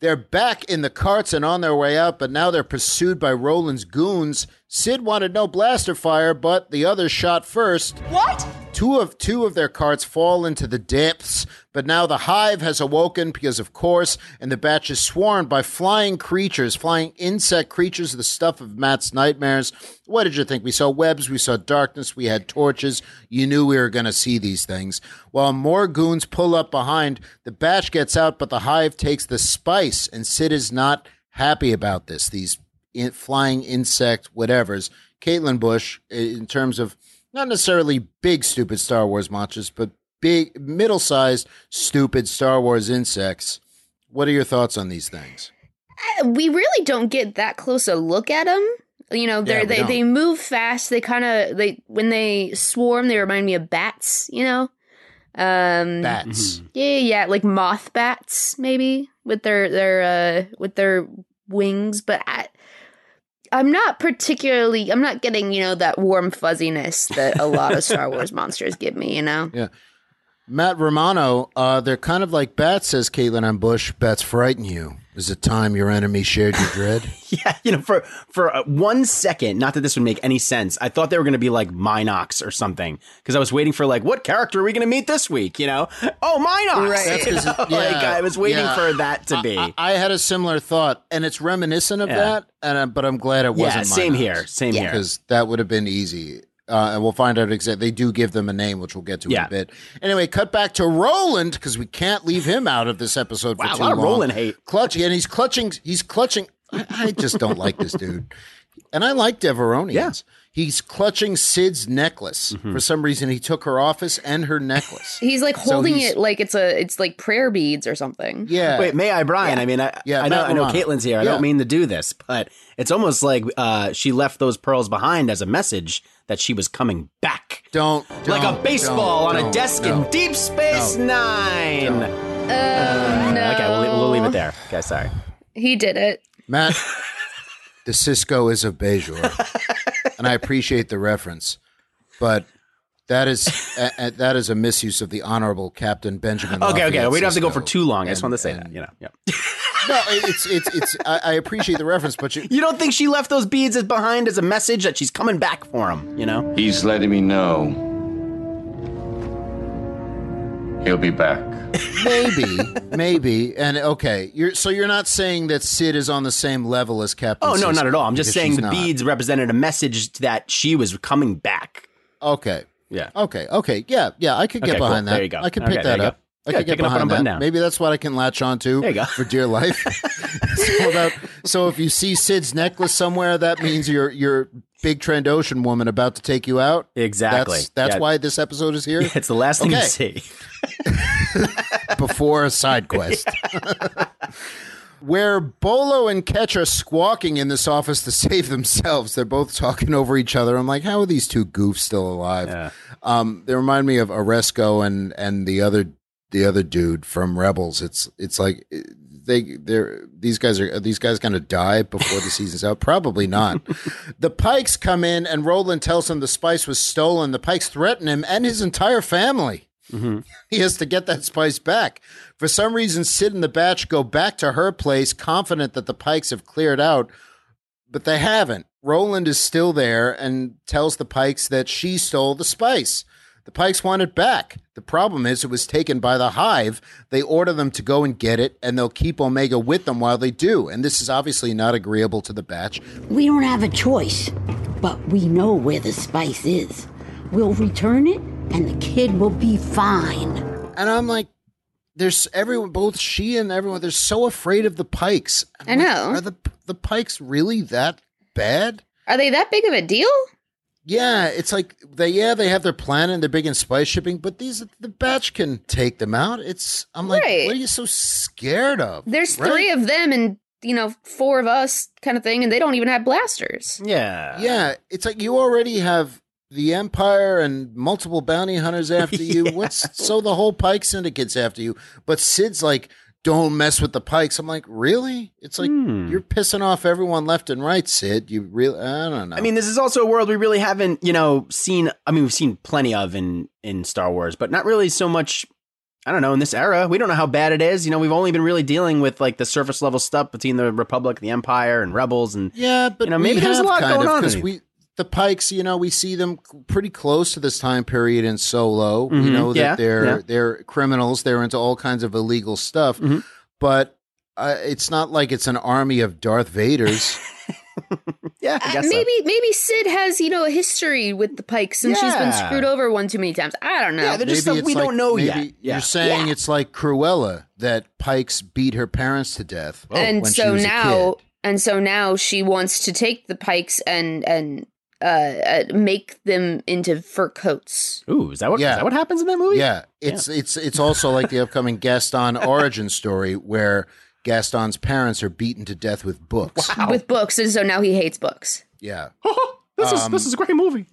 S1: They're back in the carts and on their way out, but now they're pursued by Roland's goons. Cid wanted no blaster fire, but the others shot first.
S9: What?
S1: Two of two of their carts fall into the depths, But now the hive has awoken because, of course, and the batch is swarmed by flying creatures, flying insect creatures, the stuff of Matt's nightmares. What did you think? We saw webs, we saw darkness, we had torches. You knew we were going to see these things. While more goons pull up behind, the batch gets out, but the hive takes the spice, and Cid is not happy about this. These in, flying insect whatevers. Caitlin Bush, in terms of not necessarily big, stupid Star Wars monsters, but big, middle sized, stupid Star Wars insects. What are your thoughts on these things?
S2: Uh, we really don't get that close a look at them. You know,
S1: Yeah,
S2: they
S1: we
S2: they
S1: don't.
S2: they move fast. They kind of they when they swarm, they remind me of bats. You know, um,
S1: Bats.
S2: Yeah, yeah, yeah, like moth bats, maybe with their their uh with their wings. But I, I'm not particularly. I'm not getting you know that warm fuzziness that a lot of [LAUGHS] Star Wars monsters give me. You know.
S1: Yeah. Matt Romano, uh, they're kind of like bats, says Caitlin on Bush. Bats frighten you. Is it time your enemy shared your dread? [LAUGHS]
S3: Yeah, you know, for for uh, one second, not that this would make any sense, I thought they were going to be like Mynocks or something because I was waiting for like, what character are we going to meet this week? You know, oh Mynocks,
S1: Right. [LAUGHS]
S3: You know? like I was waiting
S1: yeah.
S3: for that to be.
S1: I, I had a similar thought, and it's reminiscent of
S3: Yeah.
S1: that. And uh, but I'm glad it
S3: Yeah,
S1: wasn't.
S3: same
S1: Mynocks.
S3: here, same here.
S1: Because that would have been easy. Uh, and we'll find out exactly. They do give them a name, which we'll get to in a bit. Anyway, cut back to Roland because we can't leave him out of this episode
S3: Wow,
S1: for
S3: a
S1: too
S3: lot of
S1: long.
S3: Roland hate.
S1: Clutching, and he's clutching. He's clutching. I, I just don't like this dude. And I like Devaronians.
S3: Yeah.
S1: He's clutching Cid's necklace.
S3: Mm-hmm.
S1: For some reason, he took her office and her necklace. [LAUGHS]
S2: He's like
S1: So
S2: holding
S1: he's-
S2: it like it's a it's like prayer beads or something.
S1: Yeah.
S3: Wait, may I, Brian? I mean, I,
S1: Yeah,
S3: I know,
S1: Matt
S3: I know,
S1: Romano.
S3: Caitlin's here. I don't mean to do this, but it's almost like uh, she left those pearls behind as a message that she was coming back,
S1: Don't,
S3: like a baseball
S1: don't,
S3: on a
S1: don't,
S3: desk
S1: no.
S3: in Deep Space Nine.
S2: Oh no.
S3: Okay, we'll, leave- we'll leave it there. Okay, sorry.
S2: He did it.
S1: Matt, the Sisko is of Bajor, [LAUGHS] and I appreciate the reference, but that is a, a- that is a misuse of the honorable Captain Benjamin.
S3: Okay, okay. We don't have to go for too long. I just
S1: And-
S3: wanted to say
S1: and-
S3: that. You know, yeah.
S1: No, it's it's it's. I, I appreciate the reference, but you, [LAUGHS]
S3: You don't think she left those beads as behind as a message that she's coming back for him? You know?
S14: He's letting me know. He'll be back.
S1: maybe, [LAUGHS] maybe, and okay. You're so you're not saying that Cid is on the same level as Captain.
S3: Oh no, not at all. I'm just saying
S1: she's
S3: the
S1: not.
S3: beads represented a message that she was coming back.
S1: Okay.
S3: Yeah.
S1: Okay. Okay. Yeah. Yeah. I could get
S3: Okay, cool.
S1: behind that.
S3: There you go.
S1: I could
S3: Okay,
S1: pick that
S3: you go.
S1: up. I
S3: Good,
S1: could get
S3: picking up I'm
S1: that.
S3: down.
S1: Maybe that's what I can latch on to
S3: There you go.
S1: for dear life. [LAUGHS] [LAUGHS] so, about, so if you see Cid's necklace somewhere, that means you're you're big Trandoshan woman about to take you out.
S3: Exactly.
S1: That's, that's
S3: Yeah.
S1: why this episode is here. [LAUGHS]
S3: It's the last thing
S1: Okay.
S3: you see. [LAUGHS]
S1: before a side quest. [LAUGHS] Where Bolo and Ketch are squawking in this office to save themselves, they're both talking over each other. I'm like, how are these two goofs still alive? Um, they remind me of Oresco and and the other the other dude from Rebels. It's it's like they they're these guys are are these guys going to die before the season's out? Probably not. the Pikes come in and Roland tells them the spice was stolen. The Pikes threaten him and his entire family. Mm-hmm. He has to get that spice back. For some reason, Cid and the batch go back to her place, confident that the Pikes have cleared out, but they haven't. Roland is still there and tells the Pikes that she stole the spice. The Pikes want it back. The problem is it was taken by the Hive. They order them to go and get it, and they'll keep Omega with them while they do. And this is obviously not agreeable to the batch.
S10: We don't have a choice, but we know where the spice is. We'll return it, and the kid will be fine.
S1: And I'm like, there's everyone, both she and everyone, they're so afraid of the Pikes.
S2: I know.
S1: Are the the Pikes really that bad?
S2: Are they that big of a deal?
S1: Yeah, it's like they yeah they have their plan and they're big in spice shipping, but these the batch can take them out. It's I'm like,
S2: Right.
S1: what are you so scared of?
S2: There's
S1: Right?
S2: three of them and you know four of us, kind of thing, and they don't even have blasters.
S3: Yeah.
S1: Yeah, it's like you already have the Empire and multiple bounty hunters after you. [LAUGHS] What's so the whole Pike Syndicate's after you? But Cid's like, don't mess with the Pikes. I'm like, really? It's like
S3: Hmm.
S1: you're pissing off everyone left and right, Cid. You really? I don't know.
S3: I mean, this is also a world we really haven't, you know, seen. I mean, we've seen plenty of in in Star Wars, but not really so much. I don't know. In this era, we don't know how bad it is. You know, we've only been really dealing with like the surface level stuff between the Republic, the Empire, and Rebels, and
S1: yeah, but
S3: you know, maybe there's a lot going
S1: of,
S3: on.
S1: 'cause we the Pikes, you know, we see them pretty close to this time period in Solo. We
S3: Mhm.
S1: know that
S3: Yeah,
S1: they're
S3: yeah.
S1: they're criminals. They're into all kinds of illegal stuff,
S3: Mm-hmm.
S1: but uh, it's not like it's an army of Darth Vaders. [LAUGHS]
S3: yeah,
S2: Uh, maybe maybe Cid has you know a history with the Pikes and she's been screwed over one too many times. I don't know.
S1: Maybe it's like- maybe You're saying it's like Cruella that Pikes beat her parents to death,
S2: and
S1: when she
S2: so
S1: was a
S2: now
S1: kid.
S2: and so now she wants to take the Pikes and and uh, uh make them into fur coats.
S3: Ooh, is that what is
S1: Yeah.
S3: that what happens in that movie?
S1: Yeah, it's it's it's also like the upcoming Gaston [LAUGHS] origin story where Gaston's parents are beaten to death with books. Wow.
S2: with books, and so now he hates books.
S1: Yeah. [LAUGHS]
S3: This is
S1: Um,
S3: this is a great movie.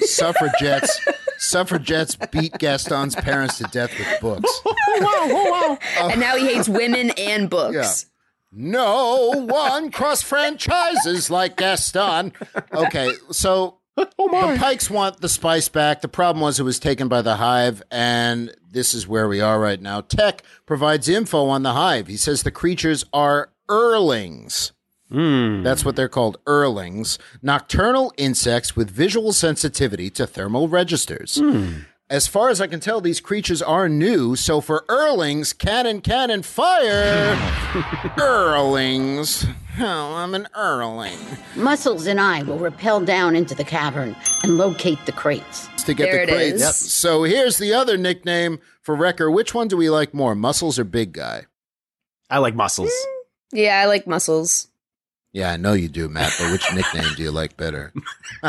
S1: Suffragettes [LAUGHS] suffragettes beat Gaston's parents to death with books.
S3: Oh wow! Oh wow!
S2: and now he hates women and books.
S1: Yeah. No one cross franchises like Gaston. Okay, so [LAUGHS] oh, the Pikes want the spice back. The problem was it was taken by the Hive, and this is where we are right now. Tech provides info on the Hive. He says the creatures are Erlings. Hmm. That's what they're called, Erlings, nocturnal insects with visual sensitivity to thermal registers. Hmm. As far as I can tell, these creatures are new, so for Erlings, cannon, cannon, fire! [LAUGHS] Erlings. Oh, I'm an Erling.
S10: Muscles and I will rappel down into the cavern and locate the crates.
S1: To get the crates. Yep. So here's the other nickname for Wrecker. Which one do we like more, Muscles or Big Guy?
S3: I like muscles. Hmm.
S2: Yeah, I like muscles.
S1: Yeah, I know you do, Matt, but which nickname do you like better? [LAUGHS]
S3: oh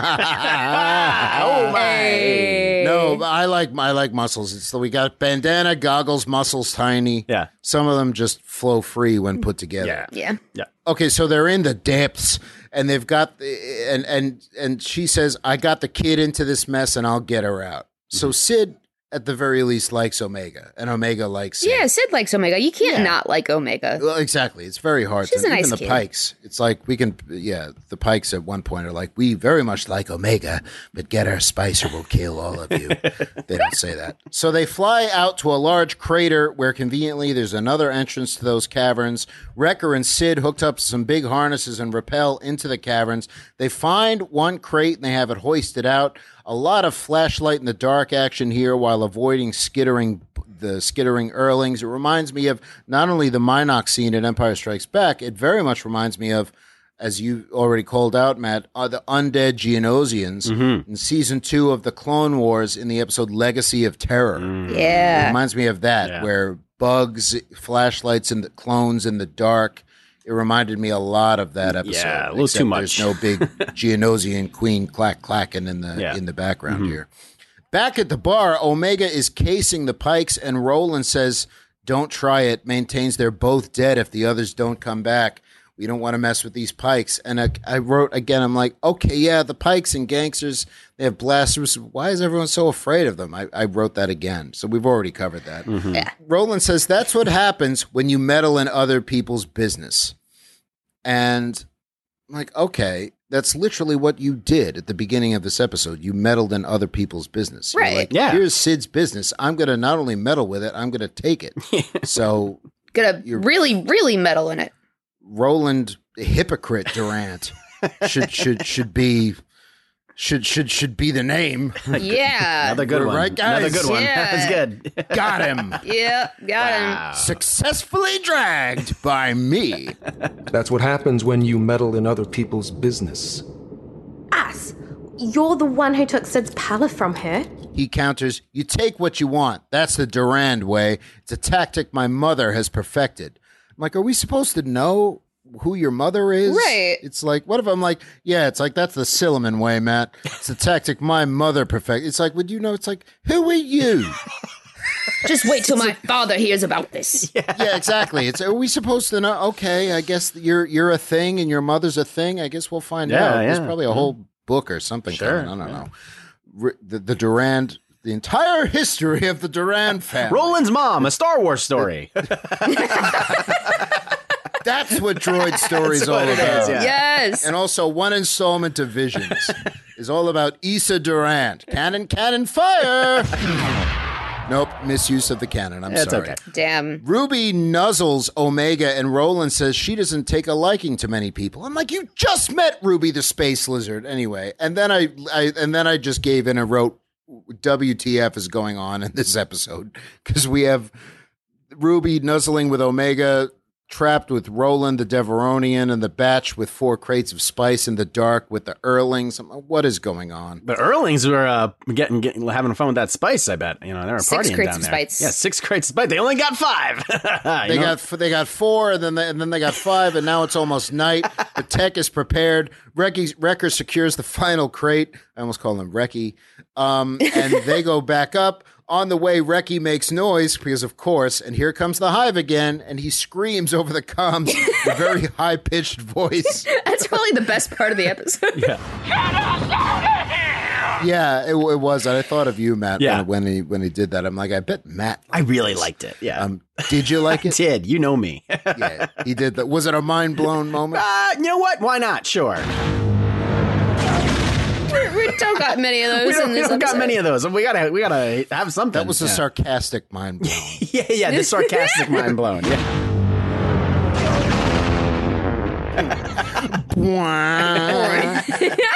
S3: my!
S1: No, I like I like muscles. It's we got bandana, goggles, muscles, tiny.
S3: Yeah.
S1: Some of them just flow free when put together.
S3: Yeah.
S2: Yeah.
S3: Yeah.
S1: Okay, so they're in the depths, and they've got the, and and and she says, "I got the kid into this mess, and I'll get her out." So mm-hmm. Cid, at the very least, likes Omega, and Omega likes Cid.
S2: Yeah, Cid likes Omega. You can't not like Omega.
S1: Well, exactly. It's very hard.
S2: She's
S1: to,
S2: a nice
S1: even the
S2: kid.
S1: Pikes. It's like we can. Yeah, the Pikes at one point are like, we very much like Omega, but get our spice or we'll kill all of you. [LAUGHS] they don't say that. So they fly out to a large crater where conveniently there's another entrance to those caverns. Wrecker and Cid hooked up some big harnesses and rappel into the caverns. They find one crate and they have it hoisted out. A lot of flashlight in the dark action here while avoiding skittering the skittering Erlings. It reminds me of not only the Mynocks scene in Empire Strikes Back, it very much reminds me of, as you already called out, Matt, uh, the undead Geonosians
S3: Mm-hmm.
S1: in season two of the Clone Wars in the episode Legacy of Terror.
S2: Yeah.
S1: It reminds me of that, where bugs, flashlights, and the clones in the dark. It reminded me a lot of that episode.
S3: Yeah, a little too
S1: There's no big [LAUGHS] Geonosian queen clack clacking in the
S3: Yeah.
S1: in the background
S3: Mhm.
S1: here. Back at the bar, Omega is casing the pikes, and Roland says, Don't try it. Maintains they're both dead if the others don't come back. We don't want to mess with these pikes. And I, I wrote again, I'm like, okay, yeah, the pikes and gangsters, they have blasters. Why is everyone so afraid of them? I, I wrote that again. So we've already covered that. Mm-hmm.
S2: Yeah.
S1: Roland says, That's what happens when you meddle in other people's business. And I'm like, okay, that's literally what you did at the beginning of this episode. You meddled in other people's business. You're
S2: Right.
S1: like,
S3: Yeah.
S1: Here's Cid's business. I'm going to not only meddle with it, I'm going to take it. [LAUGHS] so
S2: Gonna really, really meddle in it.
S1: Roland hypocrite Durand should should should be should should should be the name. [LAUGHS]
S2: Yeah.
S3: Another good
S1: We're
S3: one.
S1: Right, guys.
S3: Another good one.
S2: Yeah. [LAUGHS]
S3: That's good.
S1: Got him. [LAUGHS]
S2: Yeah, got him.
S1: Successfully dragged by me.
S15: That's what happens when you meddle in other people's business.
S12: Ass, You're the one who took Cid's pallet from her.
S1: He counters, You take what you want. That's the Durand way. It's a tactic my mother has perfected. I'm like, Are we supposed to know who your mother is?
S2: Right.
S1: It's like, what if I'm like, Yeah, it's like, that's the Silliman way, Matt. It's a tactic my mother perfected. It's like, Would you know? It's like, Who are you? [LAUGHS]
S2: Just wait till my father hears about this. [LAUGHS]
S1: yeah, exactly. It's are we supposed to know? Okay, I guess you're you're a thing and your mother's a thing. I guess we'll find
S3: Yeah,
S1: out. There's
S3: yeah,
S1: probably a whole book or something.
S3: Sure,
S1: coming. I don't know. The, the Durand, the entire history of the Durand family.
S3: Roland's mom, a Star Wars story. [LAUGHS]
S1: That's what Droid Story's
S3: That's
S1: all about.
S3: is, yeah.
S2: Yes.
S1: And also, one installment of Visions [LAUGHS] is all about Issa Durand. Cannon, cannon, fire! Nope, misuse of the canon. I'm
S3: It's
S1: sorry.
S3: okay.
S2: Damn.
S1: Ruby nuzzles Omega, and Roland says she doesn't take a liking to many people. I'm like, you just met Ruby the space lizard, anyway. And then I, I and then I just gave in and wrote, "WTF is going on in this episode?" Because we have Ruby nuzzling with Omega, trapped with Roland the Devaronian, and the Batch with four crates of spice in the dark with the Erlings. What is going on?
S3: The Erlings were uh, getting, getting having fun with that spice. I bet you know they were
S2: Six
S3: partying
S2: crates
S3: down
S2: of
S3: there.
S2: spice.
S3: Yeah, six crates of spice. They only got five. [LAUGHS]
S1: They
S3: know?
S1: got they got four, and then they, and then they got five, and now it's almost night. The tech is prepared. Recky, Wrecker secures the final crate. I almost call him Recky. Um, and they go back up. On the way, Recky makes noise because, of course, and here comes the hive again, and he screams over the comms [LAUGHS] in a very high pitched voice. [LAUGHS]
S2: That's probably the best part of the episode.
S3: Yeah. [LAUGHS]
S1: Yeah, it, it was. I thought of you, Matt.
S3: Yeah.
S1: when, when he when he did that, I'm like, I bet Matt.
S3: I really liked it. Yeah.
S1: Um, did you like
S3: I
S1: it?
S3: did. You know me.
S1: yeah, he did that. Was it a mind blown moment?
S3: Uh, you know what? Why not? Sure. [LAUGHS]
S2: we don't got many of those
S3: We don't,
S2: in
S3: we don't got many of those. We gotta we gotta have something.
S1: That was a sarcastic mind blown. [LAUGHS]
S3: yeah, yeah, the sarcastic [LAUGHS] mind blown. Yeah.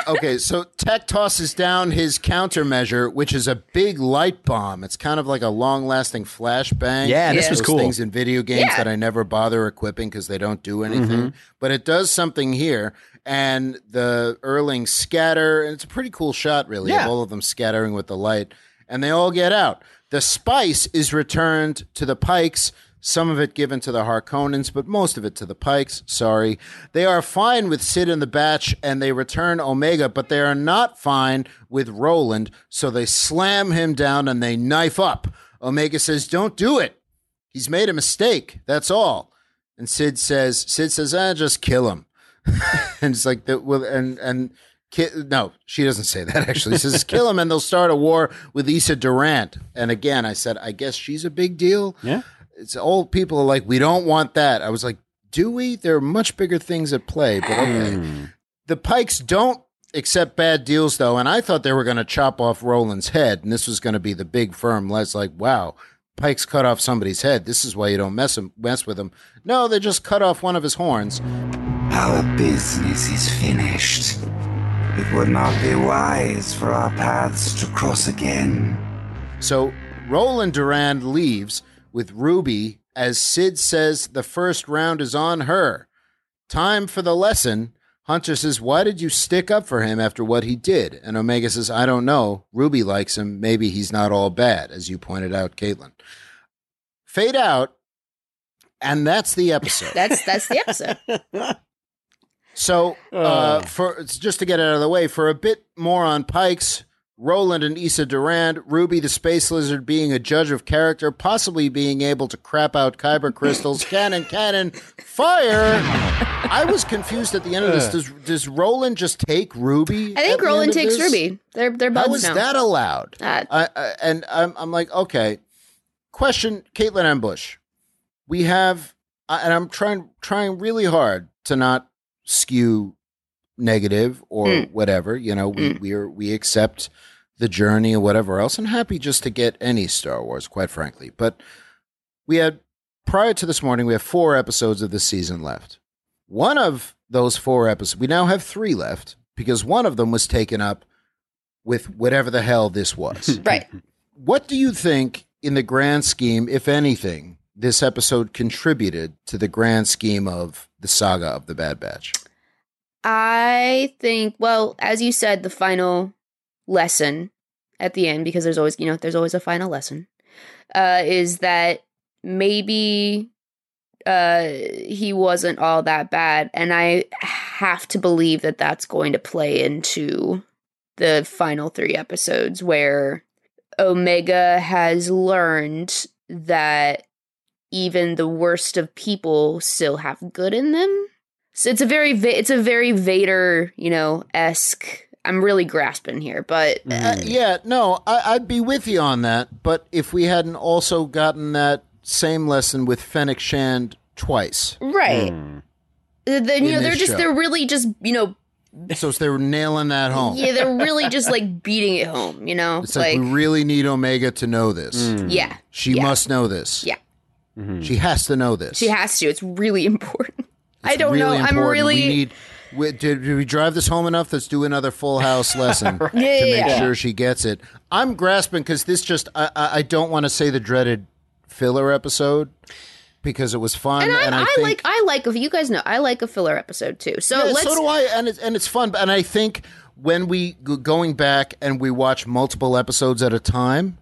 S1: okay, so Tech tosses down his countermeasure, which is a big light bomb. It's kind of like a long-lasting flashbang.
S3: Yeah, this was cool.
S1: Things in video games
S2: Yeah.
S1: that I never bother equipping because they don't do anything.
S3: Mm-hmm.
S1: But it does something here, and the Erlings scatter, and it's a pretty cool shot, really,
S3: Yeah.
S1: of all of them scattering with the light, and they all get out. The spice is returned to the Pikes. Some of it given to the Harkonnens, but most of it to the Pikes. Sorry. They are fine with Cid and the Batch, and they return Omega, but they are not fine with Roland, so they slam him down and they knife up. Omega says, Don't do it. He's made a mistake. That's all. And Cid says, Cid says, ah, just kill him. [LAUGHS] and it's like that. Well, and and ki- no, she doesn't say that. Actually, she says kill him, and they'll start a war with Issa Durand. And again, I said, I guess she's a big deal.
S3: Yeah.
S1: It's old people are like, we don't want that. I was like, do we? There are much bigger things at play, but okay. Hmm. the Pikes don't accept bad deals though, and I thought they were going to chop off Roland's head, and this was going to be the big firm. Les like, wow. Pikes cut off somebody's head. This is why you don't mess him, mess with him. No, they just cut off one of his horns.
S16: Our business is finished. It would not be wise for our paths to cross again.
S1: So Roland Durand leaves with Ruby as Cid says the first round is on her. Time for the lesson. Hunter says, Why did you stick up for him after what he did? And Omega says, I don't know. Ruby likes him. Maybe he's not all bad, as you pointed out, Caitlin. Fade out, and that's the episode.
S2: That's that's the episode. [LAUGHS]
S1: So, uh, for just to get it out of the way, for a bit more on Pikes, Roland and Issa Durand, Ruby the Space Lizard being a judge of character, possibly being able to crap out kyber crystals, [LAUGHS] cannon, cannon, fire. I was confused at the end of this. Does does Roland just take Ruby?
S2: I think
S1: the
S2: Roland
S1: end of
S2: takes
S1: this?
S2: Ruby. They're they're buds
S1: How is
S2: now.
S1: that allowed?
S2: Uh,
S1: I, I, and I'm, I'm like, okay. Question, Caitlin Ambush. We have, I- and I'm trying trying really hard to not skew negative or
S2: Mm.
S1: whatever. You know, we we are we accept the journey or whatever else. I'm happy just to get any Star Wars, quite frankly. But we had prior to this morning, we have four episodes of the season left. One of those four episodes, we now have three left because one of them was taken up with whatever the hell this was. [LAUGHS]
S2: right.
S1: What do you think, in the grand scheme, if anything, this episode contributed to the grand scheme of the saga of the Bad Batch?
S2: I think, well, as you said, the final lesson at the end, because there's always, you know, there's always a final lesson, uh, is that maybe uh, he wasn't all that bad. And I have to believe that that's going to play into the final three episodes where Omega has learned that even the worst of people still have good in them. So it's a very it's a very Vader, you know, esque. I'm really grasping here, but
S1: Uh, yeah, no, I, I'd be with you on that. But if we hadn't also gotten that same lesson with Fennec Shand twice,
S2: right.
S3: Hmm.
S2: Then you
S1: In
S2: know they're just
S1: show.
S2: they're really just you know
S1: So they were nailing that home.
S2: Yeah, they're really just like beating it home, you know?
S1: It's like, we really need Omega to know this.
S2: Yeah,
S1: She
S2: yeah.
S1: must know this.
S2: Yeah.
S1: She has to know this.
S2: she has to. It's really [LAUGHS] important. I don't
S1: really
S2: know. I'm really
S1: We need. We, did, did we drive this home enough? Let's do another Full House [LAUGHS] lesson
S2: Yeah,
S1: to
S2: yeah,
S1: make
S2: yeah.
S1: sure she gets it. I'm grasping because this just. I, I, I don't want to say the dreaded filler episode because it was fun,
S2: and I,
S1: and I,
S2: I,
S1: think
S2: like I like if you guys know I like a filler episode too. So
S1: Yeah,
S2: let's
S1: so do I, and it's and it's fun. And I think when we going back and we watch multiple episodes at a time,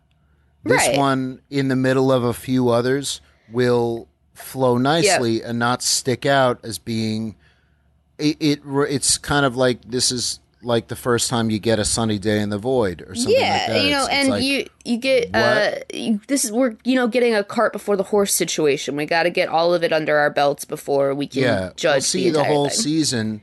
S1: this
S2: Right.
S1: one in the middle of a few others will flow nicely and not stick out as being. It, it it's kind of like this is like the first time you get a sunny day in the void or something
S2: yeah,
S1: like that.
S2: you know,
S1: It's- it's
S2: and
S1: like-
S2: you you get uh you, this is we're you know getting a cart before the horse situation. We got to get all of it under our belts before we can
S1: yeah,
S2: judge
S1: we'll see
S2: the,
S1: the, whole
S2: thing.
S1: season.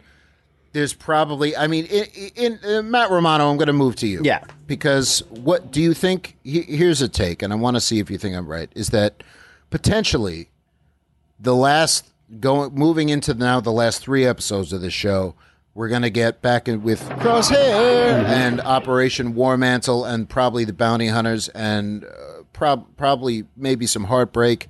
S1: There's probably, I mean, in, in, in Matt Romano, I'm going to move to you.
S3: Yeah.
S1: Because what do you think? he- Here's a take, and I want to see if you think I'm right. Is that potentially the last going moving into now the last three episodes of the show? We're going to get back in with Crosshair and Operation War Mantle, and probably the Bounty Hunters, and uh, prob- probably maybe some heartbreak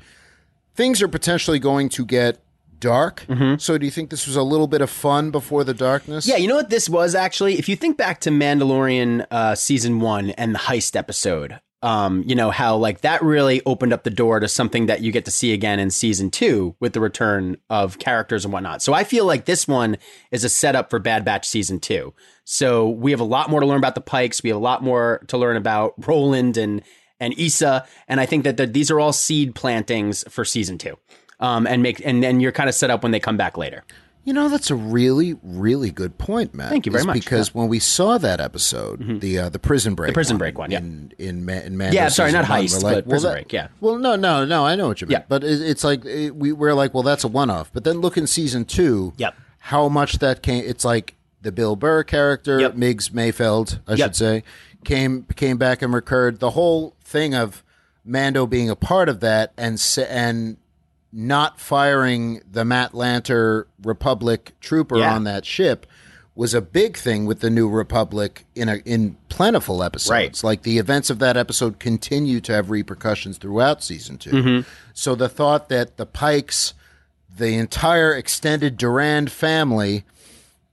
S1: things are potentially going to get dark. So, do you think this was a little bit of fun before the darkness?
S3: Yeah, you know what this was actually? If you think back to Mandalorian uh, season one and the heist episode, um, you know, how like that really opened up the door to something that you get to see again in season two with the return of characters and whatnot. So I feel like this one is a setup for Bad Batch season two. So we have a lot more to learn about the Pikes. We have a lot more to learn about [LAUGHS] Roland and and Issa, and I think that the, these are all seed plantings for season two. Um, and make and then you're kind of set up when they come back later.
S1: You know, that's a really, really good point, Matt.
S3: Thank you very much.
S1: Because when we saw that episode, the uh, the prison break,
S3: The prison
S1: one
S3: break one, yeah.
S1: in in, Ma- in Mando
S3: Yeah, sorry, not
S1: one,
S3: heist,
S1: like,
S3: but
S1: well,
S3: prison
S1: that-
S3: break. Yeah.
S1: Well, no, no, no. I know what you mean.
S3: Yeah.
S1: But it, it's like it, we we're like, well, that's a one off. But then look in season two.
S3: Yep.
S1: How much that came? It's like the Bill Burr character,
S3: Yep.
S1: Miggs Mayfeld, I
S3: Yep.
S1: should say, came came back and recurred. The whole thing of Mando being a part of that and and not firing the Matt Lanter Republic trooper
S3: Yeah.
S1: on that ship was a big thing with the New Republic in a, in plentiful episodes.
S3: Right.
S1: Like the events of that episode continue to have repercussions throughout season 2
S3: Mhm.
S1: So the thought that the Pikes, the entire extended Durand family,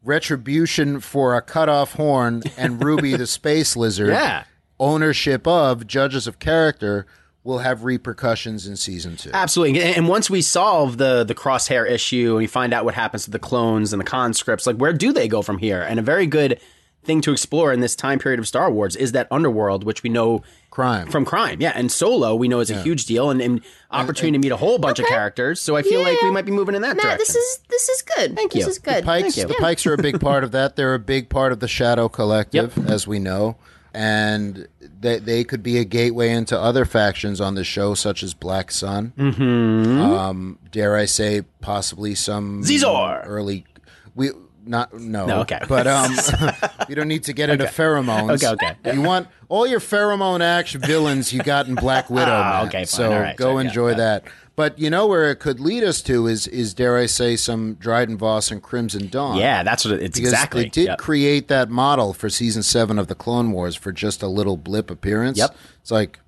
S1: retribution for a cut off horn, and Ruby the [LAUGHS] space lizard,
S3: Yeah.
S1: ownership of judges of character will have repercussions in season two.
S3: Absolutely. And and once we solve the the crosshair issue and we find out what happens to the clones and the conscripts, like where do they go from here? And a very good thing to explore in this time period of Star Wars is that underworld, which we know
S1: crime
S3: from crime. Yeah, and Solo we know is a huge deal and, and opportunity to meet a whole bunch of characters. So I feel like we might be moving in that
S2: Matt,
S3: direction.
S2: this is this is good.
S3: Thank you.
S2: This is good.
S1: The Pikes,
S2: Thank
S1: the. Pikes are a big part of that. They're a big part of the Shadow Collective, [LAUGHS] as we know, and they they could be a gateway into other factions on the show, such as Black Sun.
S3: Mhm.
S1: Um, dare I say, possibly some
S3: Xizor!
S1: early. We not no,
S3: No, okay.
S1: but um, [LAUGHS] [LAUGHS] you don't need to get into pheromones.
S3: Okay, okay.
S1: You want all your pheromone action villains you got in Black Widow.
S3: Ah,
S1: Matt.
S3: okay, fine.
S1: so
S3: right,
S1: go enjoy
S3: yeah.
S1: that. But you know where it could lead us to is is dare I say some Dryden Voss and Crimson Dawn.
S3: Yeah, that's what it- it's
S1: Because
S3: exactly.
S1: They did
S3: Yep.
S1: create that model for season seven of the Clone Wars for just a little blip appearance.
S3: Yep.
S1: It's like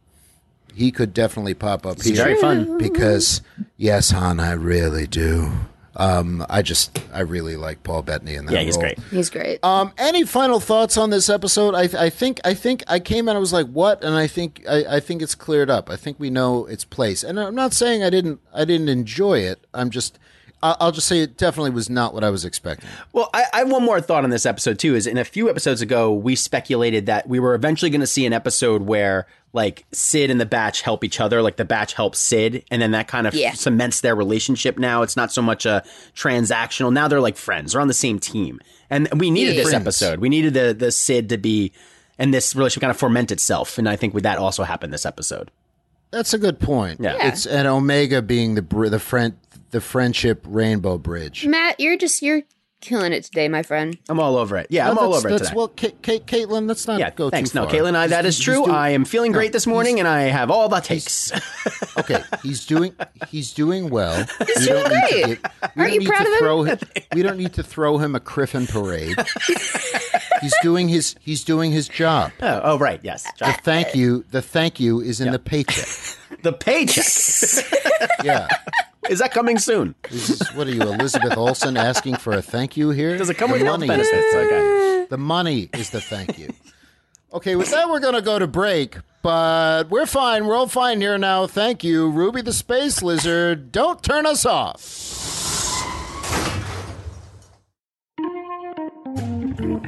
S1: he could definitely pop up
S3: It's
S1: here.
S3: very fun.
S1: because yes, Han, I really do. Um, I just I really like Paul Bettany in that.
S3: Yeah, he's
S1: role.
S3: great.
S2: He's great.
S1: Um, any final thoughts on this episode? I, I think I think I came and I was like, "What?" And I think I, I think it's cleared up. I think we know its place. And I'm not saying I didn't I didn't enjoy it. I'm just I'll, I'll just say it definitely was not what I was expecting.
S3: Well, I, I have one more thought on this episode too. Is in a few episodes ago, we speculated that we were eventually going to see an episode where like Cid and the Batch help each other, like the Batch helps Cid, and then that kind of
S2: Yeah.
S3: cements their relationship. Now it's not so much a transactional. Now they're like friends. They're on the same team, and we needed
S2: Yeah.
S3: this
S1: Friends.
S3: episode. We needed the the Cid to be, and this relationship kind of ferment itself. And I think with that also happened this episode.
S1: That's a good point.
S3: Yeah.
S2: Yeah.
S1: It's and Omega being the br- the friend the friendship rainbow bridge.
S2: Matt, you're just you're killing it today, my friend.
S3: I'm all over it. Yeah, I'm
S1: No,
S3: all
S1: that's-
S3: over it today.
S1: Well, Kate, Kate, Caitlin, let's not
S3: yeah,
S1: go
S3: thanks.
S1: too
S3: No,
S1: far.
S3: Caitlin, I, that
S1: He's-
S3: is
S1: he's
S3: true.
S1: doing-
S3: I am feeling
S1: no,
S3: great this morning, and I have all the takes. [LAUGHS]
S1: okay, he's doing he's doing well. [LAUGHS]
S2: He's
S1: We
S2: doing
S1: don't need to
S2: great.
S1: get- we
S2: Aren't you proud of him?
S1: throw him? We don't need to throw him a Kriffin parade. [LAUGHS] he's doing his he's doing his job.
S3: Oh, oh right, yes.
S1: The thank you, the thank you is in the paycheck.
S3: The paycheck.
S1: Yeah.
S3: Is that coming soon?
S1: Is what are you, Elizabeth Olsen, asking for a thank you here?
S3: Does it come
S1: the
S3: with health
S1: money
S3: benefits? Okay.
S1: the money is the thank you. Okay, with that, we're going to go to break, but we're fine. We're all fine here now. Thank you, Ruby the Space Lizard. Don't turn us off.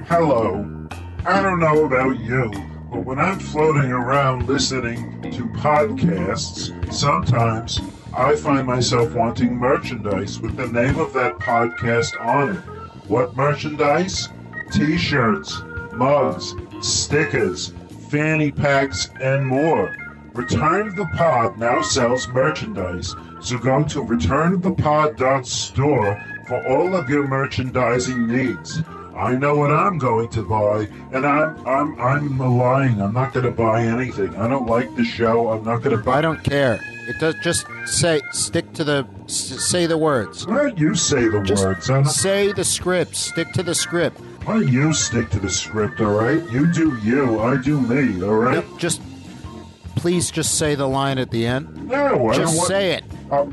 S4: Hello. I don't know about you, but when I'm floating around listening to podcasts, sometimes I find myself wanting merchandise with the name of that podcast on it. What merchandise? T shirts, mugs, stickers, fanny packs, and more. Return of the Pod now sells merchandise, so go to returnofthepod.store for all of your merchandising needs. I know what I'm going to buy, and I'm I'm I'm lying. I'm not going to buy anything. I don't like the show. I'm not going to buy.
S1: I don't care. It does just say stick to the say the words.
S4: Why don't you say the
S1: Just
S4: words? Don't-
S1: say the script. Stick to the script.
S4: Why don't you stick to the script? All right. You do you. I do me. All right.
S1: No, just please just say the line at the end.
S4: No, I don't
S1: Just say it.
S4: Uh,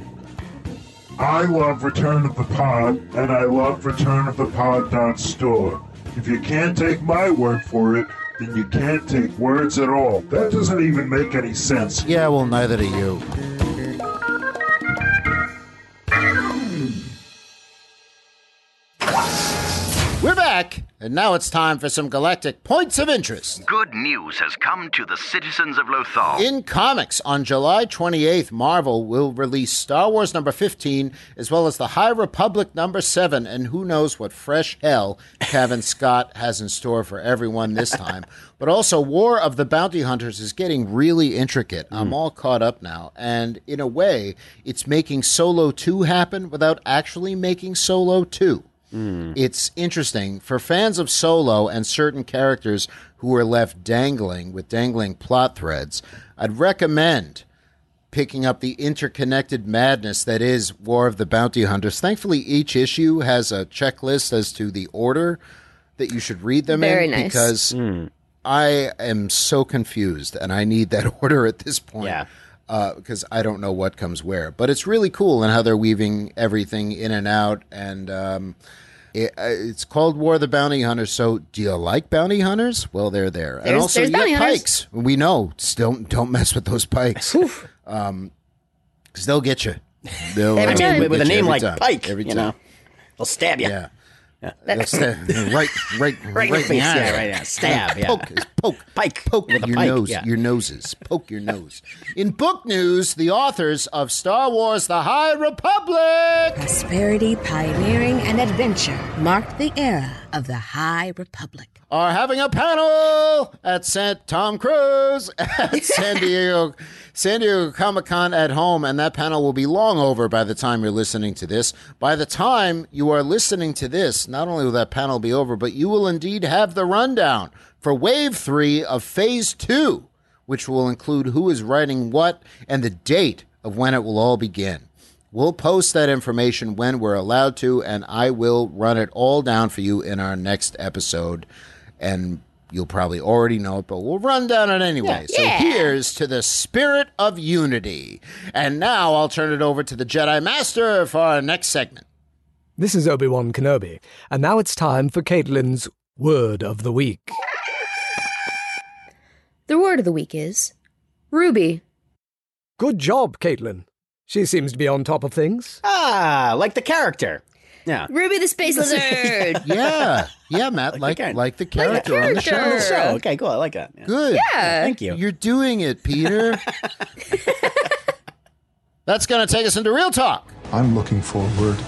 S4: I love Return of the Pod, and I love Return of the Pod.store. If you can't take my word for it, then you can't take words at all. That doesn't even make any sense.
S1: Yeah, well, neither do you. Back, and now it's time for some galactic points of interest.
S17: Good news has come to the citizens of Lothal.
S1: In comics, on July 28th, Marvel will release Star Wars number 15, as well as the High Republic number 7, and who knows what fresh hell Cavan [LAUGHS] Scott has in store for everyone this time. But also, War of the Bounty Hunters is getting really intricate. I'm hmm. all caught up now, and in a way, it's making Solo 2 happen without actually making Solo 2. Hmm. It's interesting for fans of Solo and certain characters who were left dangling with dangling plot threads. I'd recommend picking up the interconnected madness that is War of the Bounty Hunters. Thankfully, each issue has a checklist as to the order that you should read them
S2: Very
S1: in
S2: nice.
S1: because hmm. I am so confused and I need that [LAUGHS] order at this point.
S3: Yeah.
S1: Uh, because I don't know what comes where, but it's really cool and how they're weaving everything in and out, and um, it, uh, it's called War of the Bounty Hunters. So, do you like bounty hunters? Well, they're there, and also
S2: there's
S1: you
S2: bounty
S1: get
S2: hunters.
S1: pikes. We know, just don't don't mess with those pikes, um, because they'll get you. [LAUGHS] They'll,
S3: I
S1: uh,
S3: mean, with, with a name like
S1: time,
S3: Pike,
S1: every
S3: you
S1: time.
S3: know, they'll stab you.
S1: Yeah. They'll [LAUGHS] stab- right, right,
S3: Right [LAUGHS] in the face,
S1: eye.
S3: yeah, right, yeah. Stab, yeah.
S1: Poke, poke, [LAUGHS]
S3: Pike,
S1: poke
S3: with a
S1: your
S3: pike,
S1: nose,
S3: yeah.
S1: your noses, poke your nose. In book news, the authors of Star Wars: The High Republic
S18: Prosperity, pioneering, and adventure marked the era of the High Republic.
S1: are having a panel at St. Tom Cruise at San Diego, San Diego Comic Con at home, and that panel will be long over by the time you're listening to this. By the time you are listening to this, not only will that panel be over, but you will indeed have the rundown for Wave Three of Phase Two, which will include who is writing what and the date of when it will all begin. We'll post that information when we're allowed to, and I will run it all down for you in our next episode. And you'll probably already know it, but we'll run down it anyway.
S2: Yeah.
S1: So
S2: Yeah.
S1: here's to the spirit of unity. And now I'll turn it over to the Jedi Master for our next segment.
S19: This is Obi Wan Kenobi, and now it's time for Caitlin's Word of the Week.
S2: The word of the week is Ruby.
S19: Good job, Caitlin. She seems to be on top of things.
S3: Ah, like the character. Yeah.
S2: Ruby the Space Lizard. [LAUGHS]
S1: Yeah, yeah, Matt, like like the character, on the show.
S2: character.
S3: Oh, so, okay, cool. I like that. Yeah.
S1: Good.
S2: Yeah.
S3: Thank you.
S1: You're doing it, Peter. [LAUGHS] [LAUGHS] That's going to take us into real talk.
S20: I'm looking forward